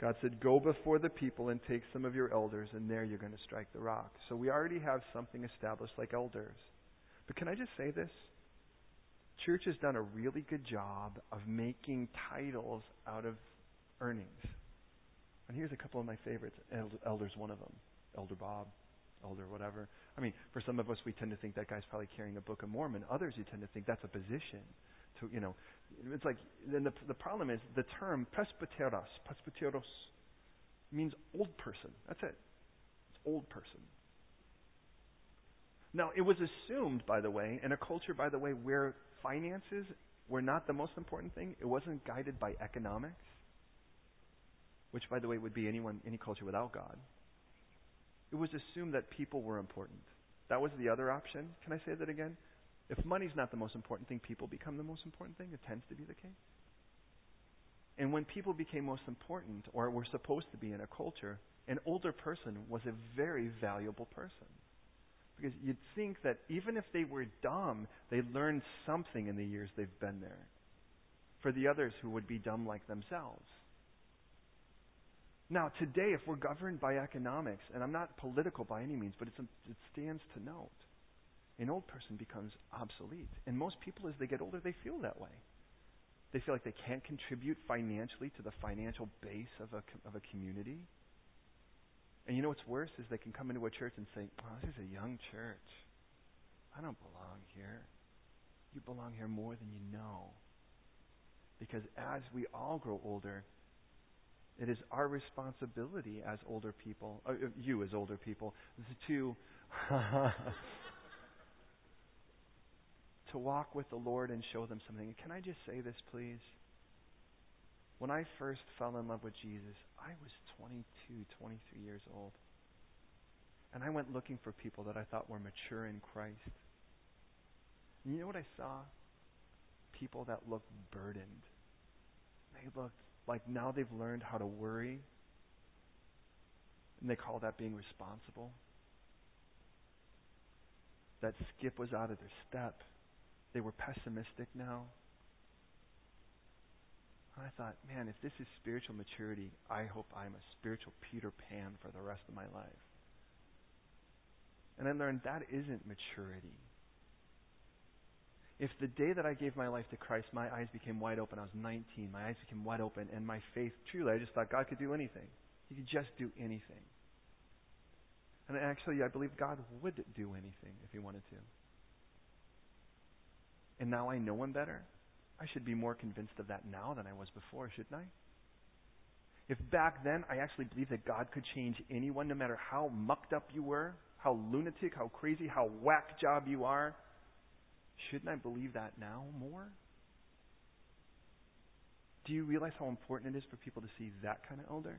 S1: God said, Go before the people and take some of your elders, and there you're going to strike the rock. So we already have something established like elders. But can I just say this? Church has done a really good job of making titles out of earnings. And here's a couple of my favorites. Elder's one of them. Elder Bob, Elder whatever. I mean, for some of us, we tend to think that guy's probably carrying a Book of Mormon. Others, you tend to think that's a position. To you know, it's like then the the problem is the term presbyteros, presbyteros means old person. That's it. It's old person. Now, it was assumed, by the way, in a culture, by the way, where finances were not the most important thing. It wasn't guided by economics, which, by the way, would be anyone any culture without God. It was assumed that people were important. That was the other option. Can I say that again? If money's not the most important thing, people become the most important thing. It tends to be the case. And when people became most important, or were supposed to be in a culture, an older person was a very valuable person. Because you'd think that even if they were dumb, they learned something in the years they've been there. For the others who would be dumb like themselves. Now, today, if we're governed by economics, and I'm not political by any means, but it stands to note an old person becomes obsolete. And most people, as they get older, they feel that way. They feel like they can't contribute financially to the financial base of a, of a community. And you know what's worse is they can come into a church and say, oh, this is a young church. I don't belong here. You belong here more than you know. Because as we all grow older, it is our responsibility as older people, uh, you as older people, to to walk with the Lord and show them something. Can I just say this, please? When I first fell in love with Jesus, I was 22, 23 years old. And I went looking for people that I thought were mature in Christ. And you know what I saw? People that looked burdened. They looked like now they've learned how to worry. And they call that being responsible. That skip was out of their step. They were pessimistic now. I thought, man, if this is spiritual maturity, I hope I'm a spiritual Peter Pan for the rest of my life. And I learned that isn't maturity. If the day that I gave my life to Christ, my eyes became wide open, I was 19, my eyes became wide open, and my faith, truly, I just thought God could do anything. He could just do anything. And actually, I believe God would do anything if He wanted to and now I know him better, I should be more convinced of that now than I was before, shouldn't I? If back then I actually believed that God could change anyone, no matter how mucked up you were, how lunatic, how crazy, how whack job you are, shouldn't I believe that now more? Do you realize how important it is for people to see that kind of elder?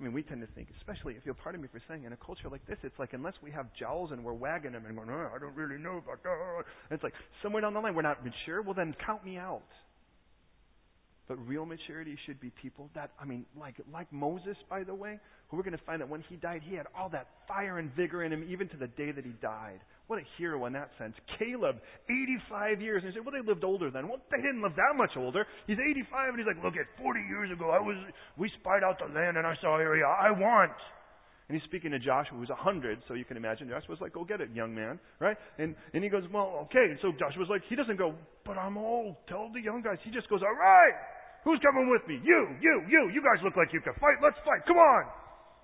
S1: I mean, we tend to think, especially if you'll pardon me for saying, in a culture like this, it's like unless we have jowls and we're wagging them and going, oh, I don't really know about that. It's like somewhere down the line we're not mature. Well, then count me out. But real maturity should be people that, I mean, like like Moses, by the way, who we're going to find that when he died, he had all that fire and vigor in him, even to the day that he died. What a hero in that sense. Caleb, 85 years. And you say, well, they lived older then. Well, they didn't live that much older. He's 85 and he's like, look, at 40 years ago, I was, we spied out the land and I saw area I want. And he's speaking to Joshua, who's 100, so you can imagine. Joshua's like, go get it, young man, right? And, and he goes, well, okay. And so Joshua's like, he doesn't go, but I'm old. Tell the young guys. He just goes, all right. Who's coming with me? You, you, you. You guys look like you can fight. Let's fight. Come on.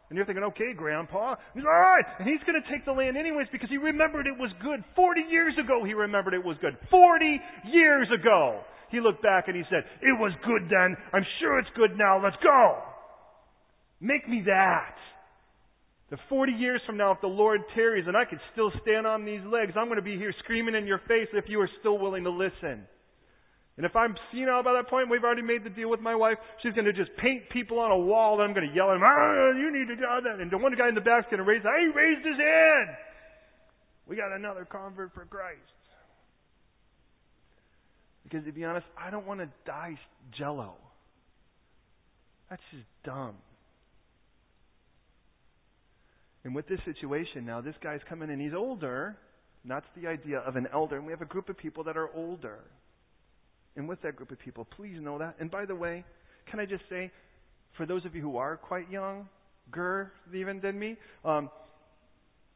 S1: And you're thinking, okay, Grandpa. He's all right. And he's going to take the land anyways because he remembered it was good. Forty years ago, he remembered it was good. Forty years ago. He looked back and he said, it was good then. I'm sure it's good now. Let's go. Make me that. The 40 years from now, if the Lord tarries and I could still stand on these legs, I'm going to be here screaming in your face if you are still willing to listen. And if I'm senile by that point, we've already made the deal with my wife. She's going to just paint people on a wall, and I'm going to yell at him, ah, you need to do that. And the one guy in the back's going to raise, he raised his hand. We got another convert for Christ. Because to be honest, I don't want to die jello. That's just dumb. And with this situation now, this guy's coming in, he's older. And that's the idea of an elder. And we have a group of people that are older. And with that group of people, please know that. And by the way, can I just say, for those of you who are quite young, ger even than me, um,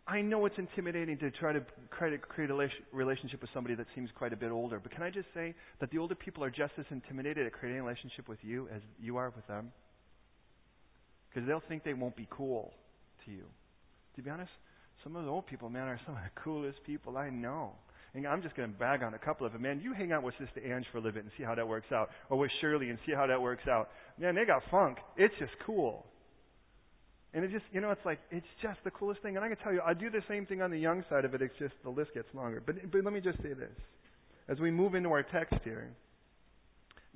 S1: I know it's intimidating to try to create a relationship with somebody that seems quite a bit older. But can I just say that the older people are just as intimidated at creating a relationship with you as you are with them? Because they'll think they won't be cool to you. To be honest, some of the old people, man, are some of the coolest people I know. And I'm just going to bag on a couple of them. Man, you hang out with Sister Ange for a little bit and see how that works out. Or with Shirley and see how that works out. Man, they got funk. It's just cool. And it just, you know, it's like, it's just the coolest thing. And I can tell you, I do the same thing on the young side of it. It's just the list gets longer. But, but let me just say this. As we move into our text here,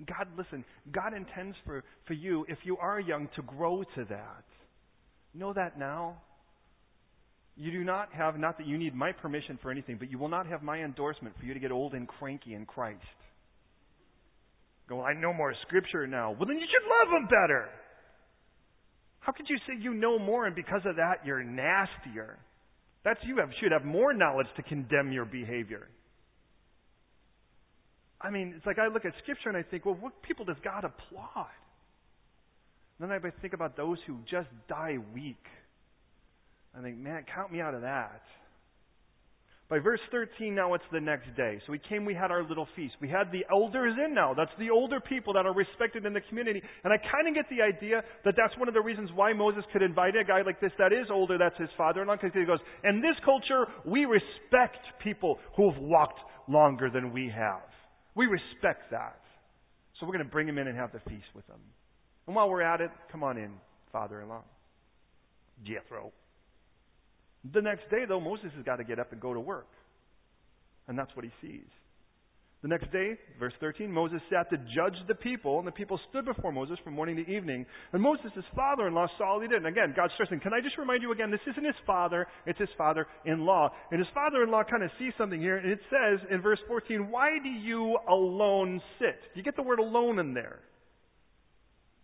S1: God, listen, God intends for, for you, if you are young, to grow to that. Know that now. You do not have, not that you need my permission for anything, but you will not have my endorsement for you to get old and cranky in Christ. Go, I know more Scripture now. Well, then you should love them better. How could you say you know more and because of that you're nastier? That's you have, should have more knowledge to condemn your behavior. I mean, it's like I look at Scripture and I think, well, what people does God applaud? And then I think about those who just die weak I think, man, count me out of that. By verse 13, now it's the next day. So we came, we had our little feast. We had the elders in now. That's the older people that are respected in the community. And I kind of get the idea that that's one of the reasons why Moses could invite a guy like this that is older, that's his father in law, because he goes, in this culture, we respect people who have walked longer than we have. We respect that. So we're going to bring him in and have the feast with him. And while we're at it, come on in, father in law. Jethro. The next day, though, Moses has got to get up and go to work. And that's what he sees. The next day, verse 13, Moses sat to judge the people, and the people stood before Moses from morning to evening. And Moses, father in law, saw all he did. And again, God's stressing, can I just remind you again, this isn't his father, it's his father in law. And his father in law kind of sees something here, and it says in verse 14, Why do you alone sit? Do you get the word alone in there.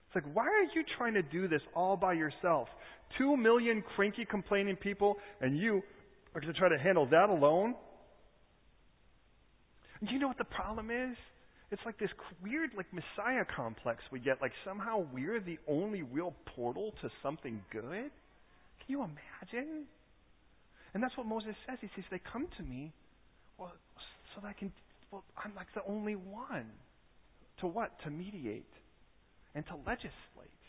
S1: It's like, why are you trying to do this all by yourself? Two million cranky, complaining people, and you are going to try to handle that alone? And you know what the problem is? It's like this weird, like Messiah complex we get. Like somehow we're the only real portal to something good. Can you imagine? And that's what Moses says. He says, "They come to me, well, so that I can. Well, I'm like the only one. To what? To mediate and to legislate."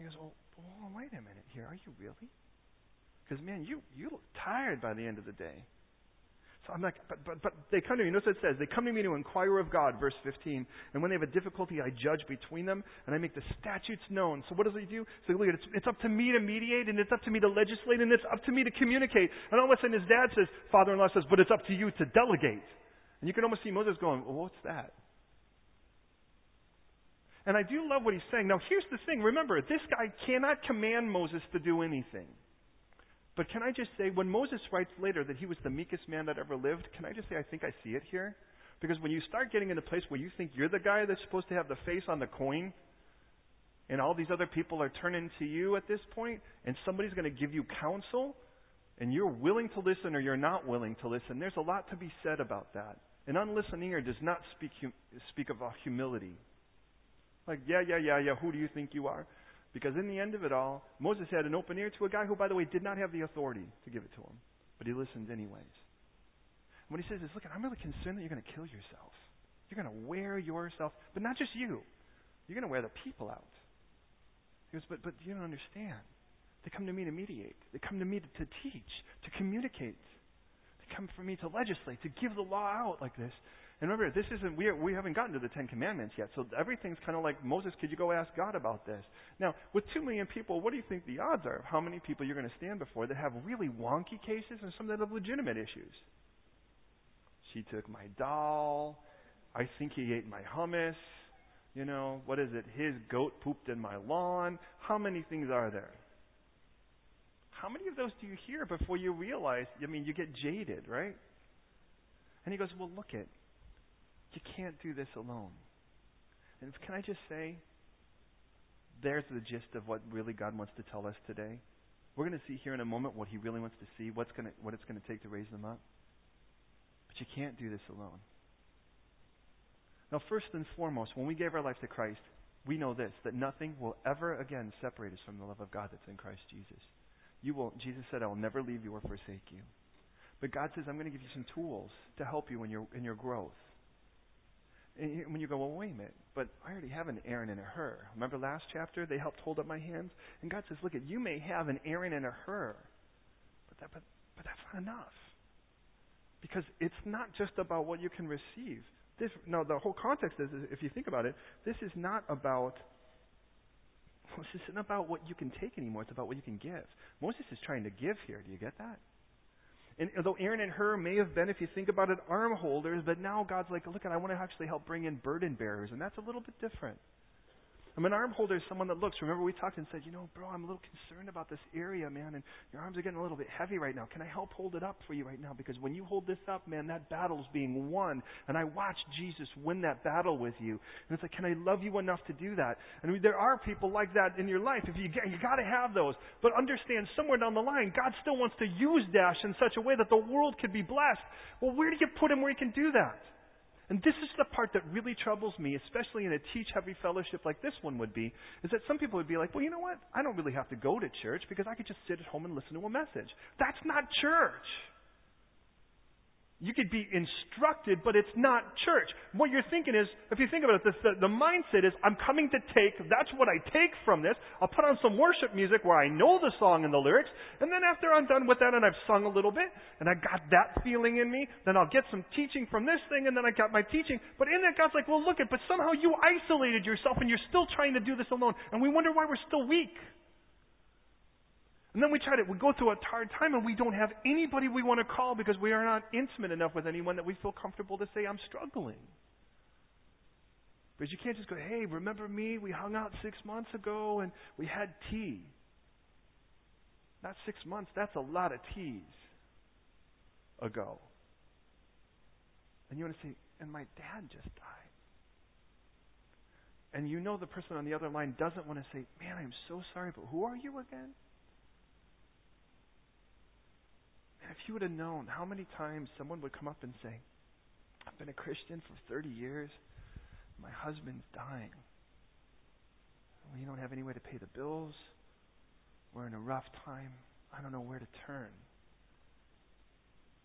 S1: He goes, "Well, oh, wait a minute here. Are you really? Because, man, you, you look tired by the end of the day. So I'm like, but, but, but they come to me. Notice it says. They come to me to inquire of God, verse 15. And when they have a difficulty, I judge between them, and I make the statutes known. So what does he do? So look, it's, it's up to me to mediate, and it's up to me to legislate, and it's up to me to communicate. And all of a sudden his dad says, father-in-law says, but it's up to you to delegate. And you can almost see Moses going, well, what's that? And I do love what he's saying. Now, here's the thing. Remember, this guy cannot command Moses to do anything. But can I just say, when Moses writes later that he was the meekest man that ever lived, can I just say I think I see it here? Because when you start getting in a place where you think you're the guy that's supposed to have the face on the coin, and all these other people are turning to you at this point, and somebody's going to give you counsel, and you're willing to listen or you're not willing to listen, there's a lot to be said about that. An unlistening ear does not speak, hum- speak of humility. Like, yeah, yeah, yeah, yeah, who do you think you are? Because in the end of it all, Moses had an open ear to a guy who, by the way, did not have the authority to give it to him. But he listened anyways. And what he says is, look, I'm really concerned that you're going to kill yourself. You're going to wear yourself, but not just you. You're going to wear the people out. He goes, but, but you don't understand. They come to me to mediate. They come to me to, to teach, to communicate. They come for me to legislate, to give the law out like this. And remember, this isn't we, we haven't gotten to the Ten Commandments yet, so everything's kind of like Moses. Could you go ask God about this? Now, with two million people, what do you think the odds are of how many people you're going to stand before that have really wonky cases and some that have legitimate issues? She took my doll. I think he ate my hummus. You know, what is it? His goat pooped in my lawn. How many things are there? How many of those do you hear before you realize, I mean, you get jaded, right? And he goes, Well, look at it. You can't do this alone. And can I just say, there's the gist of what really God wants to tell us today. We're going to see here in a moment what He really wants to see, what's going to, what it's going to take to raise them up. But you can't do this alone. Now, first and foremost, when we gave our life to Christ, we know this that nothing will ever again separate us from the love of God that's in Christ Jesus. You will, Jesus said, I will never leave you or forsake you. But God says, I'm going to give you some tools to help you in your, in your growth. And when you go, well, wait a minute, but I already have an Aaron and a Hur. Remember last chapter? They helped hold up my hands. And God says, look, at you may have an Aaron and a Hur, but, that, but, but that's not enough. Because it's not just about what you can receive. This, no, the whole context is, if you think about it, this is not about this isn't about what you can take anymore. It's about what you can give. Moses is trying to give here. Do you get that? And although Aaron and Hur may have been, if you think about it, arm holders, but now God's like, look, I want to actually help bring in burden bearers, and that's a little bit different. I mean, an arm holder is someone that looks. Remember, we talked and said, you know, bro, I'm a little concerned about this area, man, and your arms are getting a little bit heavy right now. Can I help hold it up for you right now? Because when you hold this up, man, that battle's being won. And I watched Jesus win that battle with you. And it's like, can I love you enough to do that? And I mean, there are people like that in your life. If you get, you got to have those. But understand, somewhere down the line, God still wants to use Dash in such a way that the world could be blessed. Well, where do you put him where he can do that? And this is the part that really troubles me, especially in a teach heavy fellowship like this one would be, is that some people would be like, well, you know what? I don't really have to go to church because I could just sit at home and listen to a message. That's not church. You could be instructed, but it's not church. What you're thinking is, if you think about it, the, the, mindset is, I'm coming to take, that's what I take from this. I'll put on some worship music where I know the song and the lyrics, and then after I'm done with that and I've sung a little bit, and I got that feeling in me, then I'll get some teaching from this thing, and then I got my teaching. But in that, God's like, well, look it, but somehow you isolated yourself and you're still trying to do this alone, and we wonder why we're still weak. And then we try to, we go through a hard time and we don't have anybody we want to call because we are not intimate enough with anyone that we feel comfortable to say, I'm struggling. Because you can't just go, hey, remember me? We hung out six months ago and we had tea. Not six months, that's a lot of teas ago. And you want to say, and my dad just died. And you know the person on the other line doesn't want to say, man, I'm so sorry, but who are you again? And if you would have known how many times someone would come up and say, I've been a Christian for 30 years, my husband's dying. We don't have any way to pay the bills. We're in a rough time. I don't know where to turn.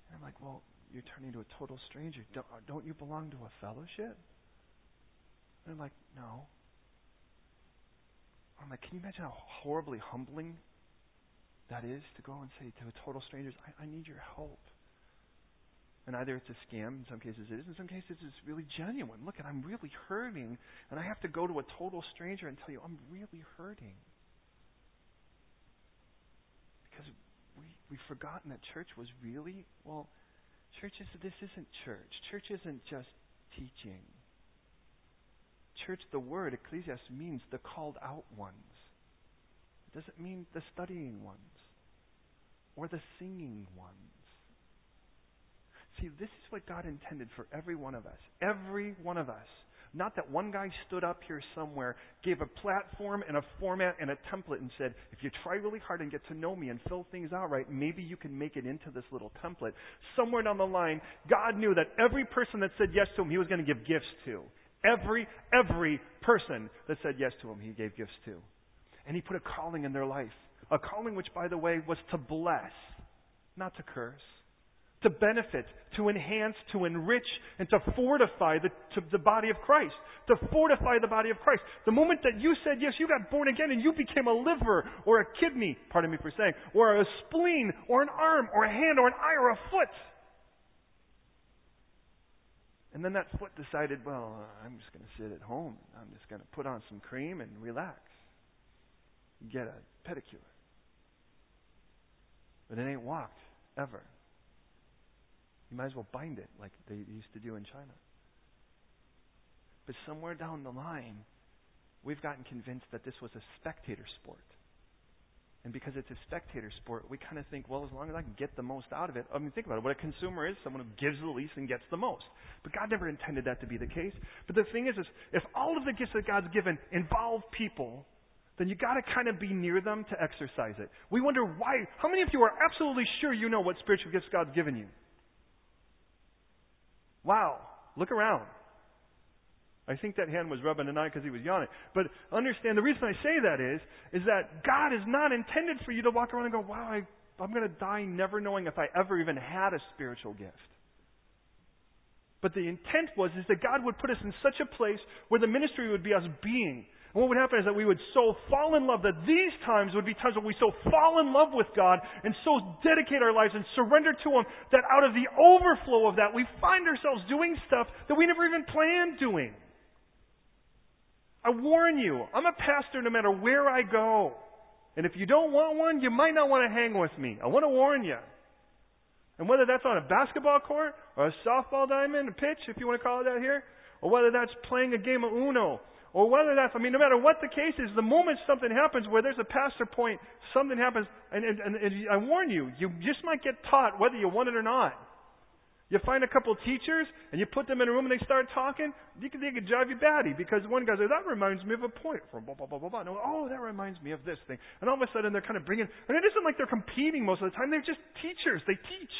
S1: And I'm like, well, you're turning to a total stranger. Don't, don't you belong to a fellowship? And I'm like, no. I'm like, can you imagine how horribly humbling that is to go and say to total strangers, I, I need your help. And either it's a scam, in some cases it is, in some cases it's really genuine. Look, I'm really hurting, and I have to go to a total stranger and tell you, I'm really hurting. Because we, we've forgotten that church was really, well, church is, this isn't church. Church isn't just teaching. Church, the word, ecclesiastes, means the called out ones. It doesn't mean the studying ones or the singing ones. See, this is what God intended for every one of us. Every one of us. Not that one guy stood up here somewhere, gave a platform and a format and a template and said, if you try really hard and get to know me and fill things out right, maybe you can make it into this little template. Somewhere down the line, God knew that every person that said yes to him, he was going to give gifts to. Every, every person that said yes to him, he gave gifts to. And he put a calling in their life. A calling which, by the way, was to bless, not to curse. To benefit, to enhance, to enrich, and to fortify the, to the body of Christ. To fortify the body of Christ. The moment that you said yes, you got born again and you became a liver or a kidney, pardon me for saying, or a spleen, or an arm, or a hand, or an eye, or a foot. And then that foot decided, well, I'm just going to sit at home. I'm just going to put on some cream and relax. Get a pedicure. But it ain't walked, ever. You might as well bind it like they used to do in China.
S2: But somewhere down the line, we've gotten convinced that this was a spectator sport. And because it's a spectator sport, we kind of think, well, as long as I can get the most out of it. I mean, think about it. What a consumer is, someone who gives the least and gets the most. But God never intended that to be the case. But the thing is, is if all of the gifts that God's given involve people, then you got to kind of be near them to exercise it. We wonder why. How many of you are absolutely sure you know what spiritual gifts God's given you? Wow. Look around. I think that hand was rubbing an eye because he was yawning. But understand the reason I say that is, is that God is not intended for you to walk around and go, wow, I, I'm going to die never knowing if I ever even had a spiritual gift. But the intent was is that God would put us in such a place where the ministry would be us being. And what would happen is that we would so fall in love that these times would be times when we so fall in love with God and so dedicate our lives and surrender to Him that out of the overflow of that we find ourselves doing stuff that we never even planned doing. I warn you, I'm a pastor no matter where I go. And if you don't want one, you might not want to hang with me. I want to warn you. And whether that's on a basketball court or a softball diamond, a pitch, if you want to call it that here, or whether that's playing a game of Uno, or whether that's, I mean, no matter what the case is, the moment something happens where there's a pastor point, something happens, and, and, and, and I warn you, you just might get taught whether you want it or not. You find a couple teachers and you put them in a room and they start talking, you can, they can drive you batty because one guy says, that reminds me of a point from blah, blah, blah, blah, blah. And oh, that reminds me of this thing. And all of a sudden they're kind of bringing, and it isn't like they're competing most of the time. They're just teachers. They teach.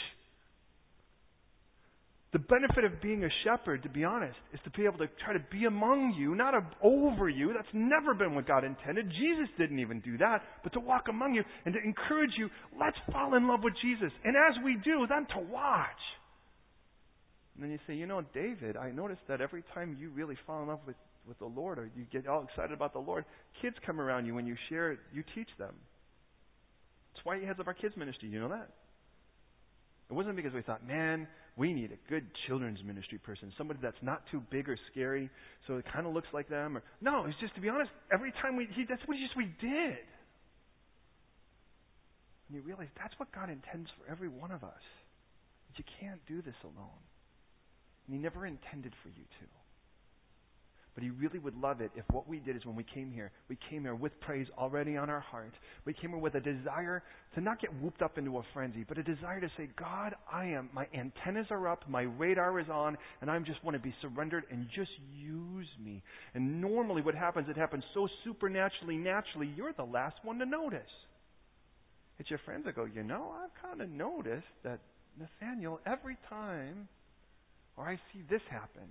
S2: The benefit of being a shepherd, to be honest, is to be able to try to be among you, not over you. That's never been what God intended. Jesus didn't even do that, but to walk among you and to encourage you, let's fall in love with Jesus. And as we do, then to watch. And then you say, you know, David, I noticed that every time you really fall in love with, with the Lord or you get all excited about the Lord, kids come around you when you share it, you teach them. That's why he heads up our kids ministry. You know that? It wasn't because we thought, man, we need a good children's ministry person, somebody that's not too big or scary, so it kind of looks like them. Or no, it's just to be honest. Every time we, he, that's what just we did. And you realize that's what God intends for every one of us. you can't do this alone. And He never intended for you to. But He really would love it if what we did is when we came here, we came here with praise already on our heart. We came here with a desire to not get whooped up into a frenzy, but a desire to say, God, I am, my antennas are up, my radar is on, and I just want to be surrendered and just use me. And normally what happens, it happens so supernaturally, naturally, you're the last one to notice. It's your friends that go, you know, I've kind of noticed that Nathaniel, every time or I see this happen.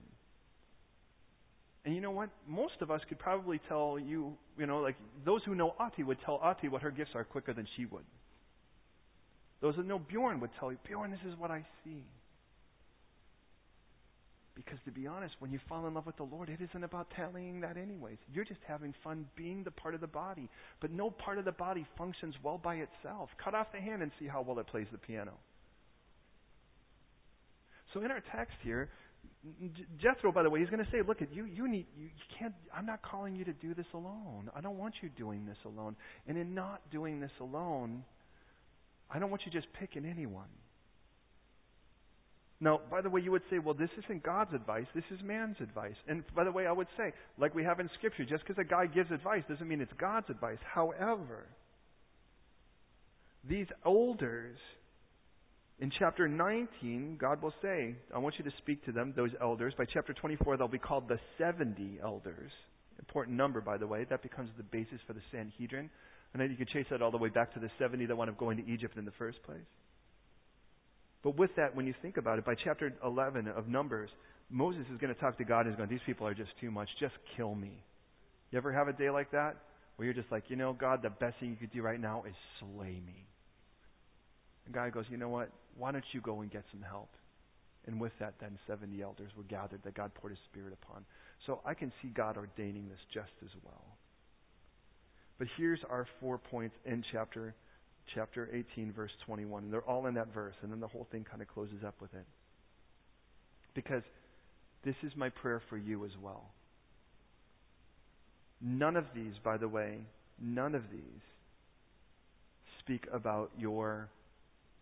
S2: And you know what? Most of us could probably tell you, you know, like those who know Ati would tell Ati what her gifts are quicker than she would. Those that know Bjorn would tell you, Bjorn, this is what I see. Because to be honest, when you fall in love with the Lord, it isn't about tallying that anyways. You're just having fun being the part of the body. But no part of the body functions well by itself. Cut off the hand and see how well it plays the piano. So in our text here, Jethro, by the way, he's going to say, "Look, at you. You need. You, you can't. I'm not calling you to do this alone. I don't want you doing this alone. And in not doing this alone, I don't want you just picking anyone." Now, by the way, you would say, well, this isn't God's advice, this is man's advice. And by the way, I would say, like we have in Scripture, just because a guy gives advice doesn't mean it's God's advice. However, these elders in chapter 19, God will say, I want you to speak to them, those elders. By chapter 24, they'll be called the 70 elders. Important number, by the way. That becomes the basis for the Sanhedrin. And then you can chase that all the way back to the 70 that wound up going to Egypt in the first place. But with that, when you think about it, by chapter 11 of Numbers, Moses is going to talk to God and he's going, These people are just too much. Just kill me. You ever have a day like that? Where you're just like, you know, God, the best thing you could do right now is slay me. And God goes, you know what? Why don't you go and get some help? And with that, then 70 elders were gathered that God poured his Spirit upon. So I can see God ordaining this just as well. But here's our four points in chapter chapter 18, verse 21. And they're all in that verse, and then the whole thing kind of closes up with it. Because this is my prayer for you as well. None of these, by the way, none of these speak about your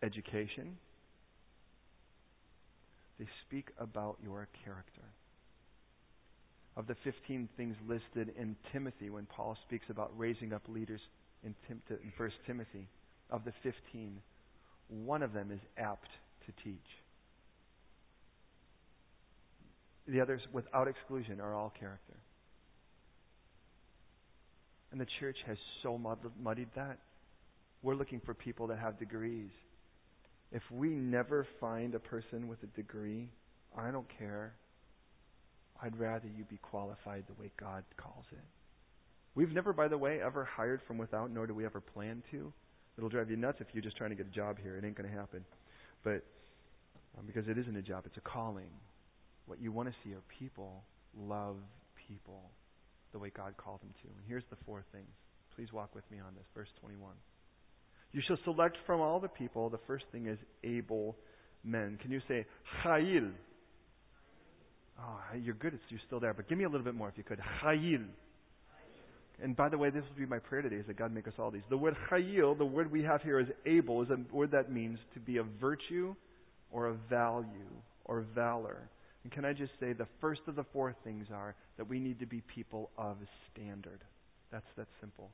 S2: education. They speak about your character. of the 15 things listed in Timothy when Paul speaks about raising up leaders in, Tim, in 1 Timothy. Of the 15, one of them is apt to teach. The others, without exclusion, are all character. And the church has so muddied that. We're looking for people that have degrees. If we never find a person with a degree, I don't care. I'd rather you be qualified the way God calls it. We've never, by the way, ever hired from without, nor do we ever plan to. It'll drive you nuts if you're just trying to get a job here. It ain't going to happen. But um, because it isn't a job, it's a calling. What you want to see are people love people the way God called them to. And here's the four things. Please walk with me on this. Verse 21. You shall select from all the people. The first thing is able men. Can you say Chayil? Oh, you're good. It's, you're still there. But give me a little bit more if you could. Chayil. And by the way, this will be my prayer today is that God make us all these. The word chayil, the word we have here is able, is a word that means to be a virtue or a value or valor. And can I just say the first of the four things are that we need to be people of standard. That's that simple.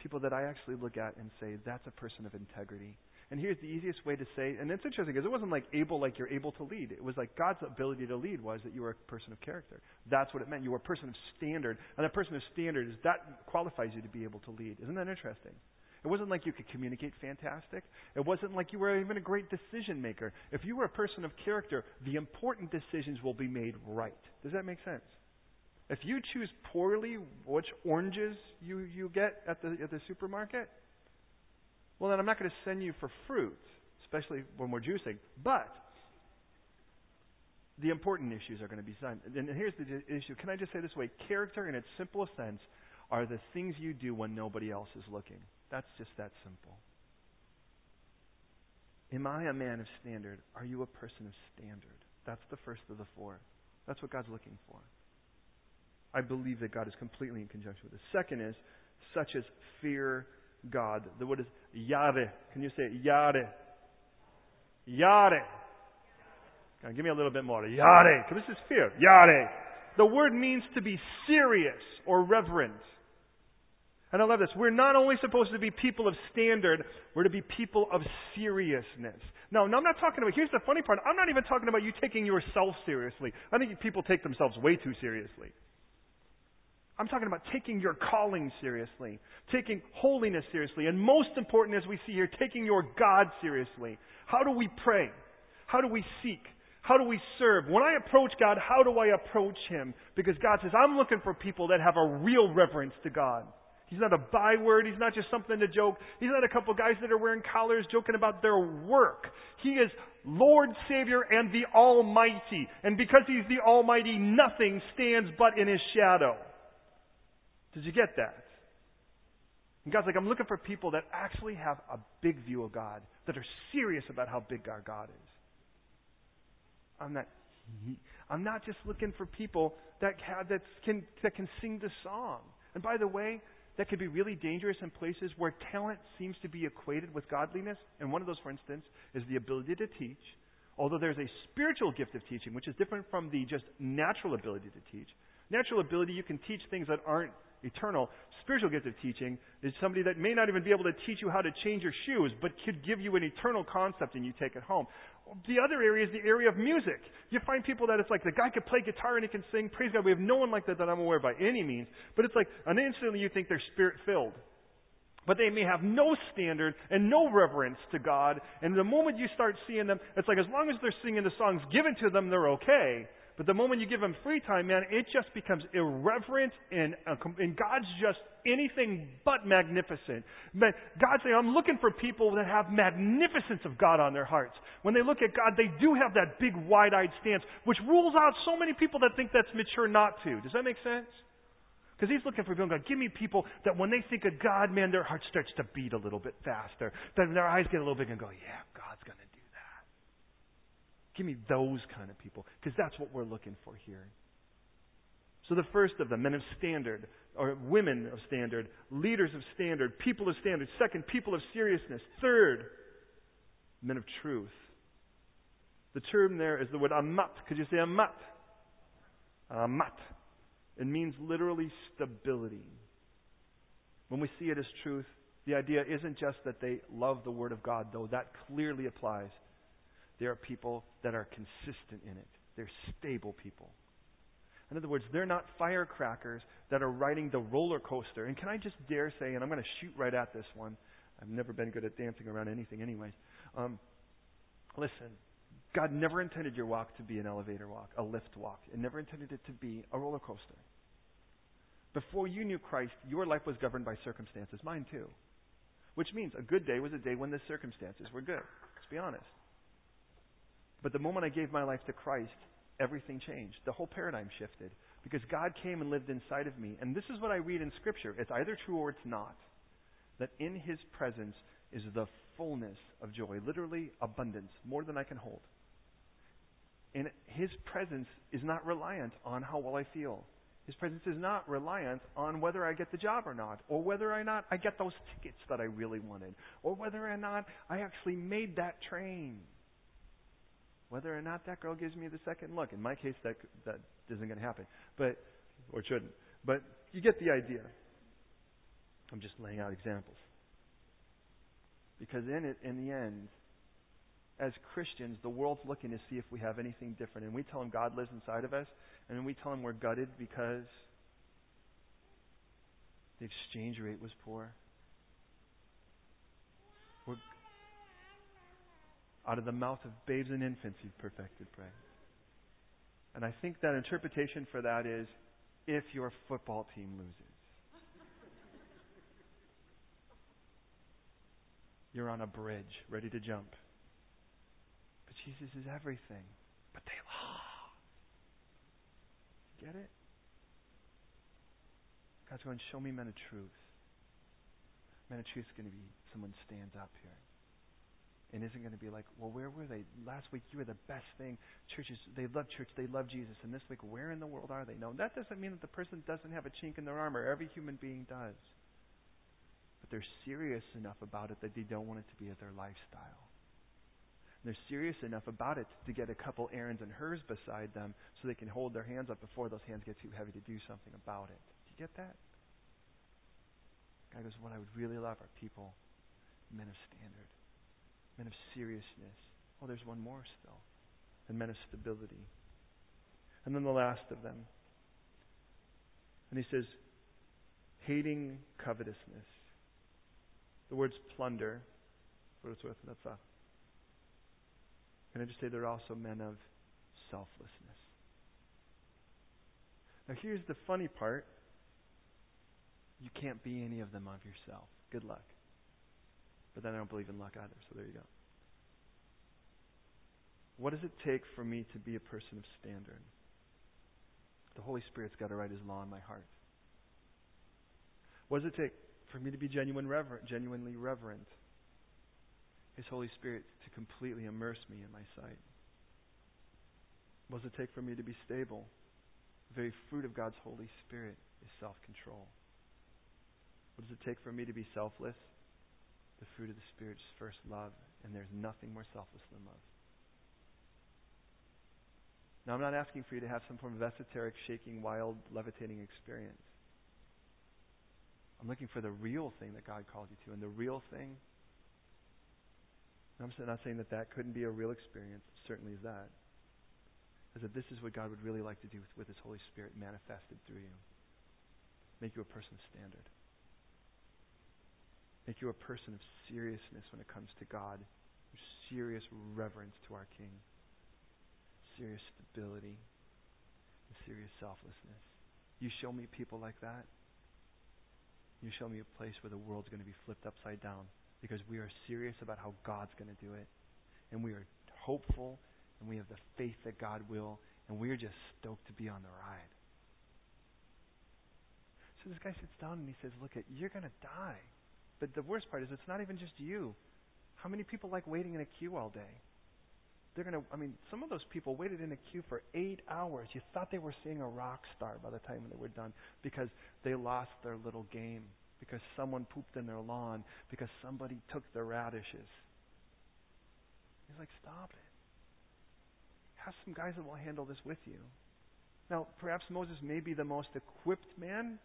S2: People that I actually look at and say, that's a person of integrity. And here's the easiest way to say, and it's interesting because it wasn't like able like you're able to lead. It was like God's ability to lead was that you were a person of character. That's what it meant. You were a person of standard. And a person of standard is that qualifies you to be able to lead. Isn't that interesting? It wasn't like you could communicate fantastic. It wasn't like you were even a great decision maker. If you were a person of character, the important decisions will be made right. Does that make sense? If you choose poorly which oranges you, you get at the, at the supermarket, well, then I'm not going to send you for fruit, especially when we're juicing. But the important issues are going to be done. And here's the issue. Can I just say this way? Character, in its simplest sense, are the things you do when nobody else is looking. That's just that simple. Am I a man of standard? Are you a person of standard? That's the first of the four. That's what God's looking for. I believe that God is completely in conjunction with this. Second is such as fear God. The word is yare. Can you say it? Yare? Yare. Now, give me a little bit more. Yare. This is fear. Yare. The word means to be serious or reverent. And I love this. We're not only supposed to be people of standard, we're to be people of seriousness. Now, now I'm not talking about, here's the funny part. I'm not even talking about you taking yourself seriously. I think people take themselves way too seriously. I'm talking about taking your calling seriously, taking holiness seriously, and most important, as we see here, taking your God seriously. How do we pray? How do we seek? How do we serve? When I approach God, how do I approach Him? Because God says, I'm looking for people that have a real reverence to God. He's not a byword. He's not just something to joke. He's not a couple guys that are wearing collars joking about their work. He is Lord, Savior, and the Almighty. And because He's the Almighty, nothing stands but in His shadow. Did you get that? And God's like, I'm looking for people that actually have a big view of God, that are serious about how big our God is. I'm not. I'm not just looking for people that can, that can that can sing the song. And by the way, that could be really dangerous in places where talent seems to be equated with godliness. And one of those, for instance, is the ability to teach. Although there's a spiritual gift of teaching, which is different from the just natural ability to teach. Natural ability, you can teach things that aren't eternal. Spiritual gift of teaching is somebody that may not even be able to teach you how to change your shoes, but could give you an eternal concept and you take it home. The other area is the area of music. You find people that it's like the guy could play guitar and he can sing. Praise God. We have no one like that that I'm aware of by any means. But it's like, and instantly you think they're spirit filled. But they may have no standard and no reverence to God. And the moment you start seeing them, it's like as long as they're singing the songs given to them, they're okay. But the moment you give them free time, man, it just becomes irreverent and, uh, and God's just anything but magnificent. But God's saying, I'm looking for people that have magnificence of God on their hearts. When they look at God, they do have that big wide-eyed stance, which rules out so many people that think that's mature not to. Does that make sense? Because he's looking for people God, give me people that when they think of God, man, their heart starts to beat a little bit faster. Then their eyes get a little big and go, yeah, God's going to Give me those kind of people, because that's what we're looking for here. So the first of them, men of standard, or women of standard, leaders of standard, people of standard. Second, people of seriousness. Third, men of truth. The term there is the word amat. Could you say amat? Amat.
S1: It means literally stability. When we see it as truth, the idea isn't just that they love the Word of God, though that clearly applies. There are people that are consistent in it. They're stable people. In other words, they're not firecrackers that are riding the roller coaster. And can I just dare say, and I'm going to shoot right at this one. I've never been good at dancing around anything, anyways. Um, listen, God never intended your walk to be an elevator walk, a lift walk. It never intended it to be a roller coaster. Before you knew Christ, your life was governed by circumstances. Mine too. Which means a good day was a day when the circumstances were good. Let's be honest. But the moment I gave my life to Christ, everything changed. The whole paradigm shifted. Because God came and lived inside of me. And this is what I read in Scripture. It's either true or it's not. That in His presence is the fullness of joy. Literally, abundance. More than I can hold. And His presence is not reliant on how well I feel. His presence is not reliant on whether I get the job or not, or whether or not I get those tickets that I really wanted, or whether or not I actually made that train whether or not that girl gives me the second look. In my case, that that isn't going to happen, but or shouldn't. But you get the idea. I'm just laying out examples. Because in it, in the end, as Christians, the world's looking to see if we have anything different, and we tell them God lives inside of us, and then we tell them we're gutted because the exchange rate was poor. We're out of the mouth of babes and infants you've perfected praise. And I think that interpretation for that is if your football team loses. You're on a bridge, ready to jump. But Jesus is everything. But they lost. Get it? God's going, show me men of truth. Men of truth is going to be someone stands up here and isn't going to be like, well, where were they? Last week you were the best thing. Churches, they love church, they love Jesus. And this week, where in the world are they? No, that doesn't mean that the person doesn't have a chink in their armor. Every human being does. But they're serious enough about it that they don't want it to be their lifestyle. And they're serious enough about it to get a couple Aarons and Hurs beside them so they can hold their hands up before those hands get too heavy to do something about it. Do you get that? God goes, What I would really love are people, men of standard men of seriousness. Oh, there's one more still. And men of stability. And then the last of them. And he says, hating covetousness. The words plunder, what it's worth, that's a. Can I just say they're also men of selflessness? Now, here's the funny part you can't be any of them of yourself. Good luck. But then I don't believe in luck either, so there you go. What does it take for me to be a person of standard? The Holy Spirit's got to write His law in my heart. What does it take for me to be genuine genuinely reverent? His Holy Spirit to completely immerse me in my sight. What does it take for me to be stable? The very fruit of God's Holy Spirit is self control. What does it take for me to be selfless? The fruit of the Spirit is first love, and there's nothing more selfless than love. Now, I'm not asking for you to have some form of esoteric, shaking, wild, levitating experience. I'm looking for the real thing that God called you to. And the real thing, I'm not saying that that couldn't be a real experience. It certainly is that. Is that this is what God would really like to do with, with His Holy Spirit manifested through you. Make you a person of standard. Make you a person of seriousness when it comes to God, serious reverence to our King serious stability and serious selflessness. You show me people like that, you show me a place where the world's going to be flipped upside down because we are serious about how God's going to do it. And we are hopeful and we have the faith that God will, and we're just stoked to be on the ride. So this guy sits down and he says, Look, at you're going to die. But the worst part is it's not even just you. How many people like waiting in a queue all day? They're going to, I mean, some of those people waited in a queue for eight hours. You thought they were seeing a rock star by the time they were done because they lost their little game, because someone pooped in their lawn, because somebody took their radishes. He's like, stop it. Have some guys that will handle this with you.
S2: Now, perhaps Moses may be the most equipped man.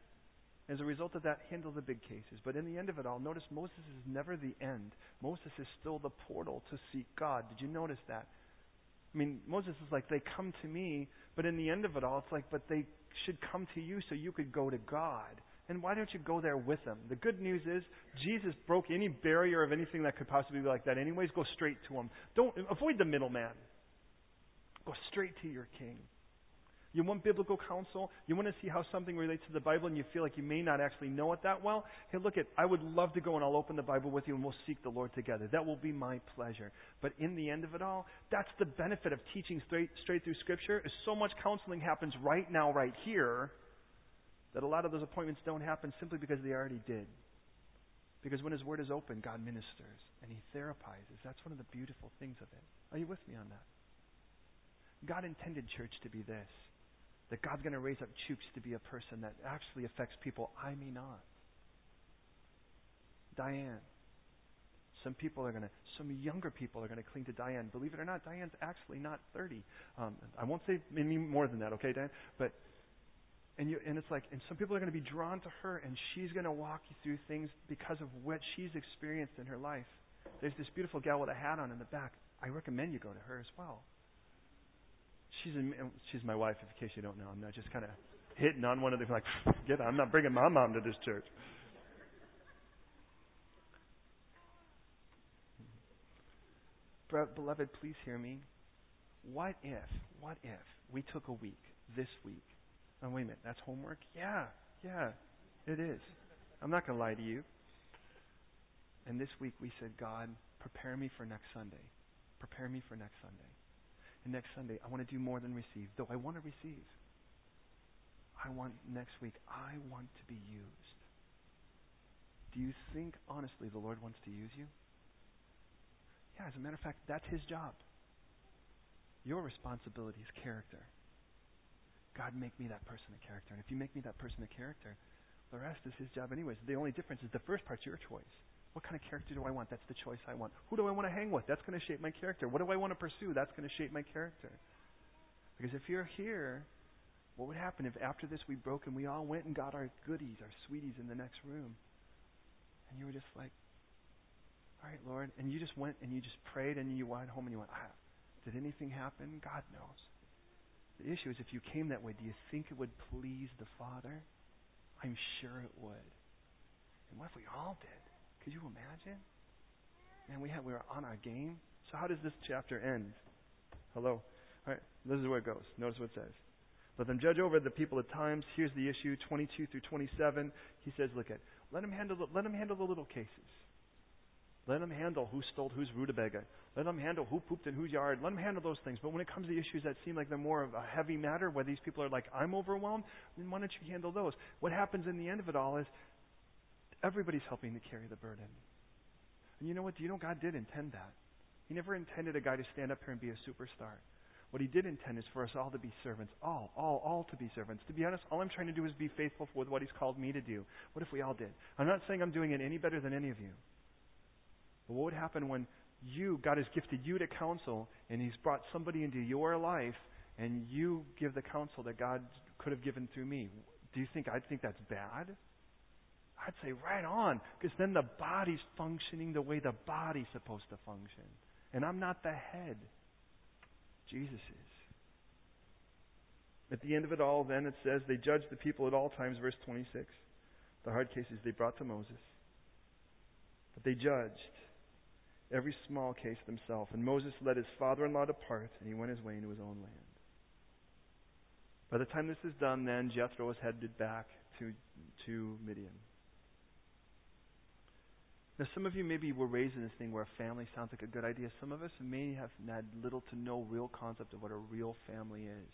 S2: As a result of that, handle the big cases. But in the end of it all, notice Moses is never the end. Moses is still the portal to seek God. Did you notice that? I mean, Moses is like, they come to me, but in the end of it all, it's like, but they should come to you so you could go to God. And why don't you go there with them? The good news is Jesus broke any barrier of anything that could possibly be like that. Anyways, go straight to him. Don't avoid the middleman. Go straight to your king. You want biblical counsel? You want to see how something relates to the Bible and you feel like you may not actually know it that well? Hey, look at, I would love to go and I'll open the Bible with you and we'll seek the Lord together. That will be my pleasure. But in the end of it all, that's the benefit of teaching straight, straight through Scripture is so much counseling happens right now, right here, that a lot of those appointments don't happen simply because they already did. Because when His Word is open, God ministers and He therapizes. That's one of the beautiful things of it. Are you with me on that? God intended church to be this that God's going to raise up Chooks to be a person that actually affects people I may not. Diane. Some people are going to, some younger people are going to cling to Diane. Believe it or not, Diane's actually not 30. Um, I won't say any more than that, okay, Diane? But, and you, and it's like, and some people are going to be drawn to her, and she's going to walk you through things because of what she's experienced in her life. There's this beautiful gal with a hat on in the back. I recommend you go to her as well. She's in, she's my wife, in case you don't know. I'm not just kind of hitting on one of the like, get. I'm not bringing my mom to this church. Beloved, please hear me. What if, what if we took a week, this week? Oh, wait a minute, that's homework? Yeah, yeah, it is. I'm not going to lie to you. And this week we said, God, prepare me for next Sunday. Prepare me for next Sunday. And next Sunday, I want to do more than receive, though I want to receive. I want next week, I want to be used. Do you think, honestly, the Lord wants to use you? Yeah, as a matter of fact, that's His job. Your responsibility is character. God, make me that person of character. And if you make me that person of character, the rest is His job, anyways. The only difference is the first part's your choice. What kind of character do I want? That's the choice I want. Who do I want to hang with? That's going to shape my character. What do I want to pursue? That's going to shape my character. Because if you're here, what would happen if after this we broke and we all went and got our goodies, our sweeties in the next room? And you were just like, all right, Lord. And you just went and you just prayed and you went home and you went, ah, did anything happen? God knows. The issue is if you came that way, do you think it would please the Father? I'm sure it would. And what if we all did? Could you imagine? Man, we had we were on our game. So how does this chapter end? Hello. All right. This is where it goes. Notice what it says. Let them judge over the people at times. Here's the issue, 22 through 27. He says, look at, let them handle the, let them handle the little cases. Let them handle who stole whose rutabaga. Let them handle who pooped in whose yard. Let them handle those things. But when it comes to issues that seem like they're more of a heavy matter, where these people are like, I'm overwhelmed, then why don't you handle those? What happens in the end of it all is Everybody's helping to carry the burden. And you know what? Do you know God did intend that? He never intended a guy to stand up here and be a superstar. What he did intend is for us all to be servants. All, all, all to be servants. To be honest, all I'm trying to do is be faithful with what he's called me to do. What if we all did? I'm not saying I'm doing it any better than any of you. But what would happen when you, God has gifted you to counsel, and he's brought somebody into your life, and you give the counsel that God could have given through me? Do you think I'd think that's bad? I'd say right on, because then the body's functioning the way the body's supposed to function. And I'm not the head. Jesus is. At the end of it all, then, it says, they judged the people at all times, verse 26. The hard cases they brought to Moses. But they judged every small case themselves. And Moses let his father in law depart, and he went his way into his own land. By the time this is done, then, Jethro is headed back to, to Midian. Now, some of you maybe were raised in this thing where a family sounds like a good idea. Some of us may have had little to no real concept of what a real family is.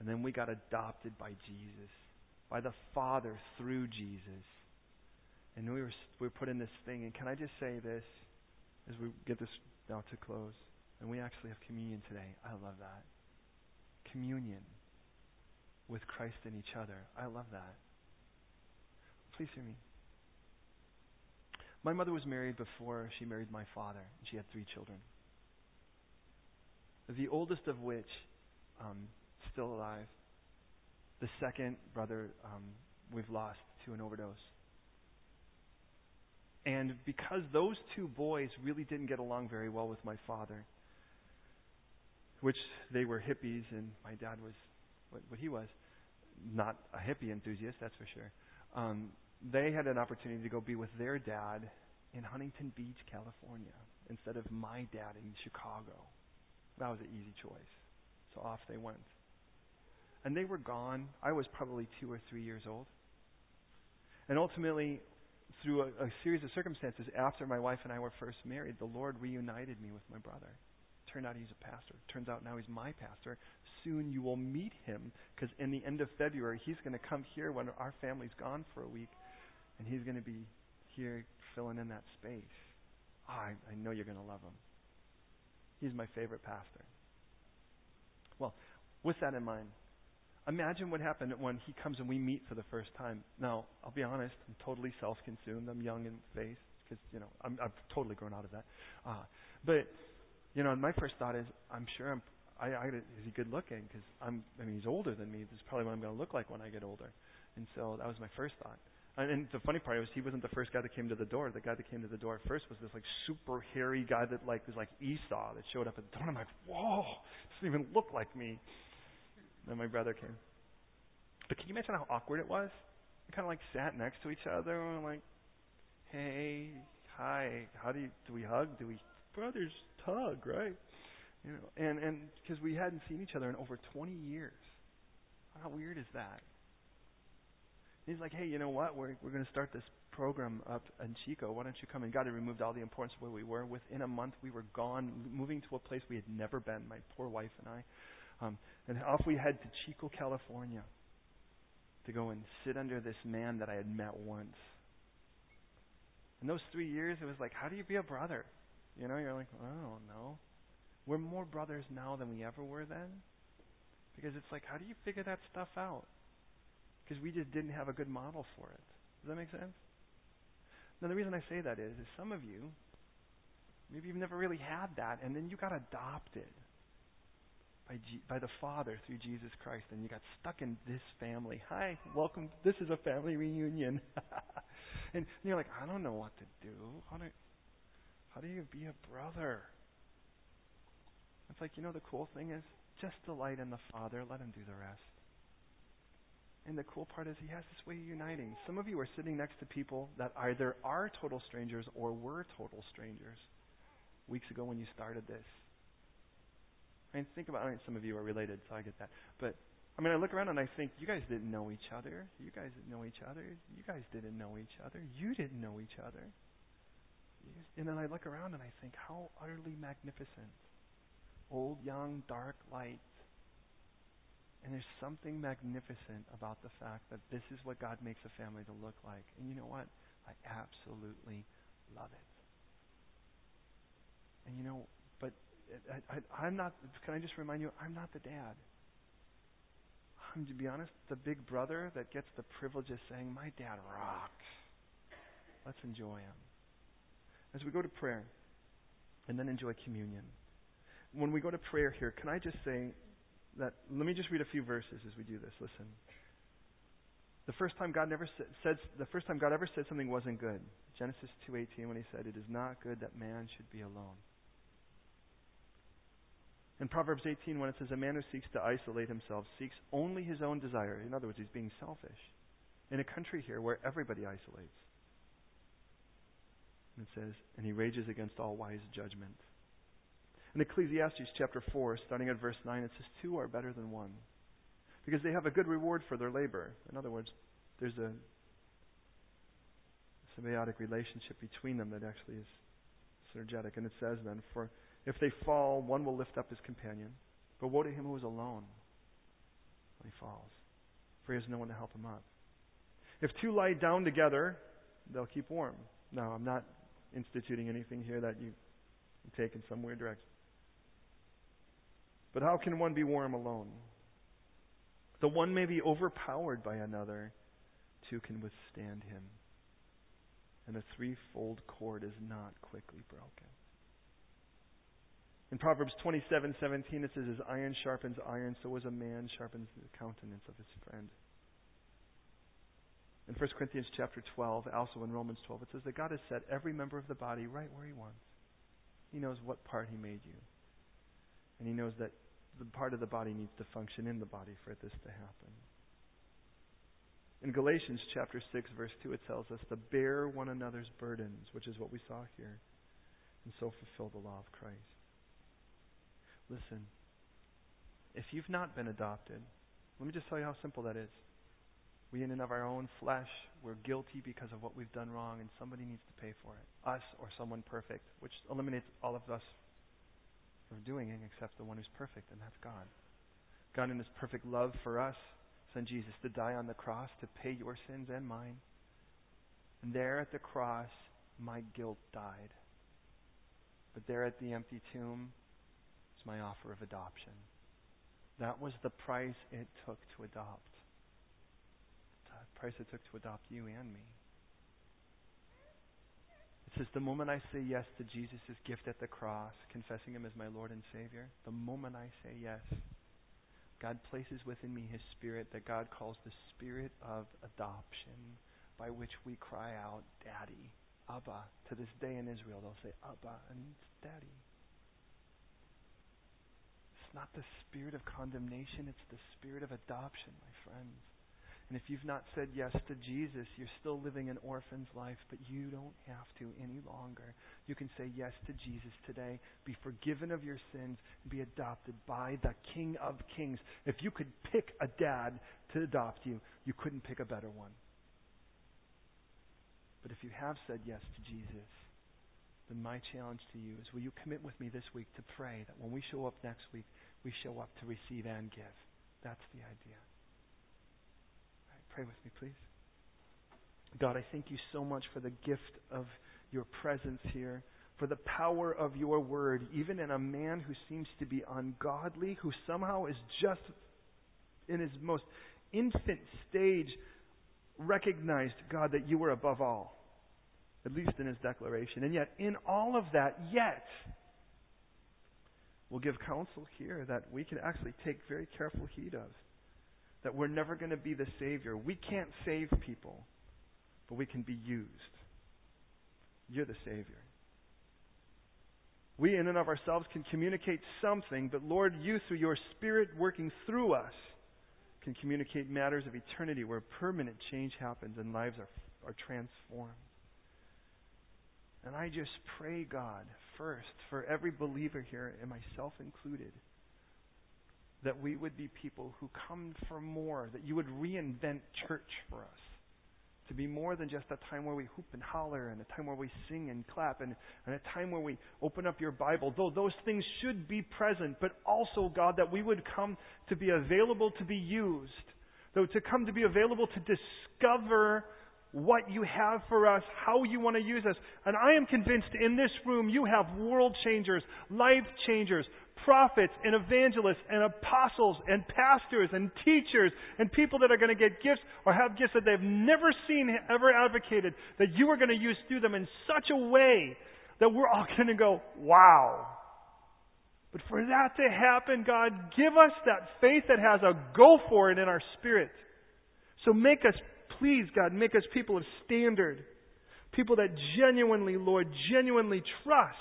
S2: And then we got adopted by Jesus, by the Father through Jesus. And we were, we were put in this thing. And can I just say this as we get this now to close? And we actually have communion today. I love that. Communion with Christ and each other. I love that. Please hear me. My mother was married before she married my father, and she had three children. The oldest of which, um, still alive, The second brother um, we've lost to an overdose. And because those two boys really didn't get along very well with my father, which they were hippies, and my dad was what, what he was, not a hippie enthusiast, that's for sure. Um, they had an opportunity to go be with their dad in Huntington Beach, California, instead of my dad in Chicago. That was an easy choice. So off they went. And they were gone. I was probably two or three years old. And ultimately, through a, a series of circumstances, after my wife and I were first married, the Lord reunited me with my brother. Turned out he's a pastor. Turns out now he's my pastor. Soon you will meet him because in the end of February, he's going to come here when our family's gone for a week, and he's going to be here filling in that space. Oh, I, I know you're going to love him. He's my favorite pastor. Well, with that in mind, imagine what happened when he comes and we meet for the first time. Now, I'll be honest, I'm totally self-consumed. I'm young in faith because you know I'm, I've totally grown out of that. Uh, but you know, my first thought is, I'm sure I'm. I, I is he good looking? Because I'm. I mean, he's older than me. This is probably what I'm going to look like when I get older. And so that was my first thought. And, the funny part was he wasn't the first guy that came to the door. The guy that came to the door first was this like super hairy guy that like was like Esau that showed up at the door. And I'm like, whoa, doesn't even look like me. Then my brother came. But can you imagine how awkward it was? We kind of like sat next to each other and we're like, hey, hi, how do you, do we hug? Do we, brothers hug, right? You know, and, and because we hadn't seen each other in over 20 years. How weird is that? He's like, hey, you know what? We're, we're going to start this program up in Chico. Why don't you come? And God had removed all the importance of where we were. Within a month, we were gone, moving to a place we had never been, my poor wife and I. Um, and off we head to Chico, California to go and sit under this man that I had met once. In those three years, it was like, how do you be a brother? You know, you're like, I don't know. We're more brothers now than we ever were then. Because it's like, how do you figure that stuff out? Because we just didn't have a good model for it. Does that make sense? Now, the reason I say that is, is some of you, maybe you've never really had that, and then you got adopted by, G- by the Father through Jesus Christ, and you got stuck in this family. Hi, welcome. This is a family reunion. and you're like, I don't know what to do. How do, how do you be a brother? It's like, you know, the cool thing is just delight in the Father, let Him do the rest. And the cool part is He has this way of uniting. Some of you are sitting next to people that either are total strangers or were total strangers weeks ago when you started this. I mean, think about. I mean, some of you are related, so I get that. But I mean, I look around and I think you guys didn't know each other. You guys didn't know each other. You guys didn't know each other. You didn't know each other. And then I look around and I think, how utterly magnificent. Old, young, dark, light. And there's something magnificent about the fact that this is what God makes a family to look like. And you know what? I absolutely love it. And you know, but I, I, I'm not, can I just remind you, I'm not the dad. I'm, to be honest, the big brother that gets the privilege of saying, my dad rocks. Let's enjoy him. As we go to prayer, and then enjoy communion. When we go to prayer here, can I just say that, let me just read a few verses as we do this. Listen. The first time God never said, the first time God ever said something wasn't good, Genesis 2:18 when he said, "It is not good that man should be alone." In Proverbs 18, when it says, A man who seeks to isolate himself seeks only his own desire. In other words, he's being selfish. In a country here where everybody isolates. And it says, And he rages against all wise judgment. In Ecclesiastes chapter 4, starting at verse 9, it says, Two are better than one. Because they have a good reward for their labor. In other words, there's a symbiotic relationship between them that actually is synergetic. And it says then, For if they fall, one will lift up his companion. But woe to him who is alone when he falls, for he has no one to help him up. If two lie down together, they'll keep warm. Now, I'm not instituting anything here that you take in some weird direction. But how can one be warm alone? The one may be overpowered by another, two can withstand him. And a threefold cord is not quickly broken. In Proverbs 27:17 it says, "As iron sharpens iron, so as a man sharpens the countenance of his friend." In 1 Corinthians chapter 12, also in Romans 12, it says that God has set every member of the body right where He wants. He knows what part He made you. And He knows that the part of the body needs to function in the body for this to happen. In Galatians chapter 6, verse 2, it tells us to bear one another's burdens, which is what we saw here, and so fulfill the law of Christ. Listen, if you've not been adopted, let me just tell you how simple that is. We, in and of our own flesh, we're guilty because of what we've done wrong, and somebody needs to pay for it. Us or someone perfect, which eliminates all of us from doing it except the one who's perfect, and that's God. God, in His perfect love for us, sent Jesus to die on the cross to pay your sins and mine. And there at the cross, my guilt died. But there at the empty tomb, is my offer of adoption. That was the price it took to adopt. The price it took to adopt you and me. Says, the moment I say yes to Jesus' gift at the cross, confessing Him as my Lord and Savior, the moment I say yes, God places within me His Spirit that God calls the Spirit of adoption, by which we cry out, Daddy, Abba. To this day in Israel, they'll say, Abba, and it's Daddy It's not the spirit of condemnation, it's the spirit of adoption, my friends. And if you've not said yes to Jesus, you're still living an orphan's life, but you don't have to any longer. You can say yes to Jesus today, be forgiven of your sins, and be adopted by the King of Kings. If you could pick a dad to adopt you, you couldn't pick a better one. But if you have said yes to Jesus, then my challenge to you is will you commit with me this week to pray that when we show up next week, we show up to receive and give. That's the idea. Pray with me, please. God, I thank you so much for the gift of your presence here, for the power of your word, even in a man who seems to be ungodly, who somehow is just in his most infant stage recognized, God, that you were above all, at least in his declaration. And yet, in all of that, yet, we'll give counsel here that we can actually take very careful heed of. That we're never going to be the Savior. We can't save people, but we can be used. You're the Savior. We, in and of ourselves, can communicate something, but Lord, you, through your Spirit working through us, can communicate matters of eternity where permanent change happens and lives are, are transformed. And I just pray, God, first for every believer here, and myself included, that we would be people who come for more, that you would reinvent church for us. To be more than just a time where we hoop and holler and a time where we sing and clap and, and a time where we open up your Bible. Though those things should be present, but also, God, that we would come to be available to be used. Though to come to be available to discover what you have for us, how you want to use us. And I am convinced in this room you have world changers, life changers, prophets and evangelists and apostles and pastors and teachers and people that are going to get gifts or have gifts that they've never seen ever advocated that you are going to use through them in such a way that we're all going to go, wow. But for that to happen, God, give us that faith that has a go for it in our spirit. So make us Please, God, make us people of standard. People that genuinely, Lord, genuinely trust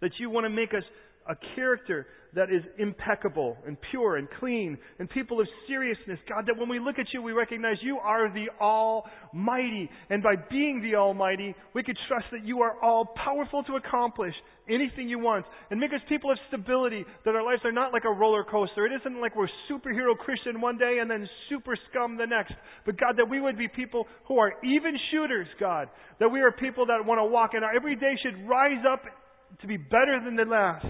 S2: that you want to make us a character that is impeccable and pure and clean and people of seriousness. God, that when we look at you, we recognize you are the Almighty. And by being the Almighty, we could trust that you are all powerful to accomplish anything you want and make us people of stability, that our lives are not like a roller coaster. It isn't like we're superhero Christian one day and then super scum the next. But God, that we would be people who are even shooters, God. That we are people that want to walk and our every day should rise up to be better than the last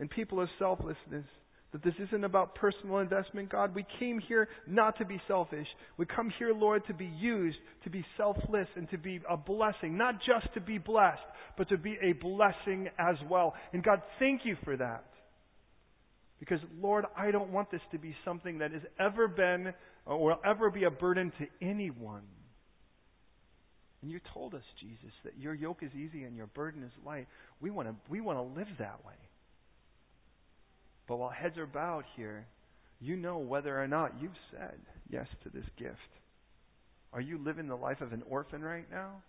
S2: and people of selflessness. That this isn't about personal investment, God. We came here not to be selfish. We come here, Lord, to be used, to be selfless, and to be a blessing. Not just to be blessed, but to be a blessing as well. And God, thank you for that. Because, Lord, I don't want this to be something that has ever been or will ever be a burden to anyone. And you told us, Jesus, that your yoke is easy and your burden is light. We want to we want to live that way. But while heads are bowed here, you know whether or not you've said yes to this gift. Are you living the life of an orphan right now?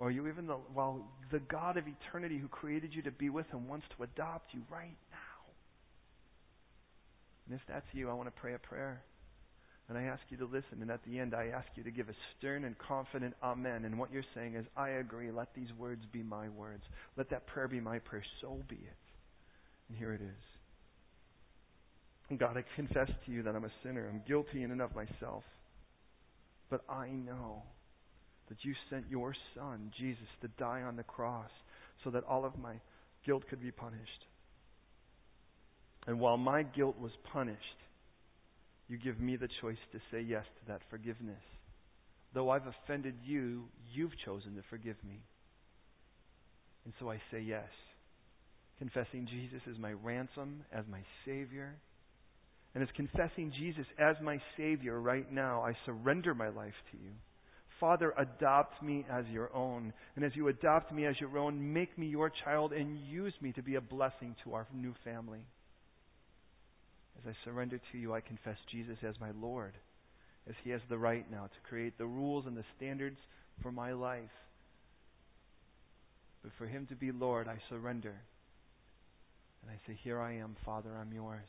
S2: Or are you even the while the God of eternity who created you to be with him wants to adopt you right now? And if that's you, I want to pray a prayer. And I ask you to listen. And at the end, I ask you to give a stern and confident amen. And what you're saying is, I agree. Let these words be my words. Let that prayer be my prayer. So be it. And here it is. God, I confess to you that I'm a sinner. I'm guilty in and of myself. But I know that you sent your Son, Jesus, to die on the cross so that all of my guilt could be punished. And while my guilt was punished, you give me the choice to say yes to that forgiveness. Though I've offended you, you've chosen to forgive me. And so I say yes, confessing Jesus as my ransom, as my Savior and as confessing Jesus as my Savior right now, I surrender my life to you. Father, adopt me as your own. And as you adopt me as your own, make me your child and use me to be a blessing to our new family. As I surrender to you, I confess Jesus as my Lord, as He has the right now to create the rules and the standards for my life. But for Him to be Lord, I surrender. And I say, Here I am, Father, I'm yours.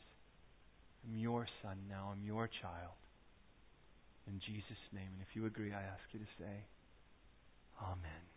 S2: I'm your son now. I'm your child. In Jesus' name. And if you agree, I ask you to say, Amen.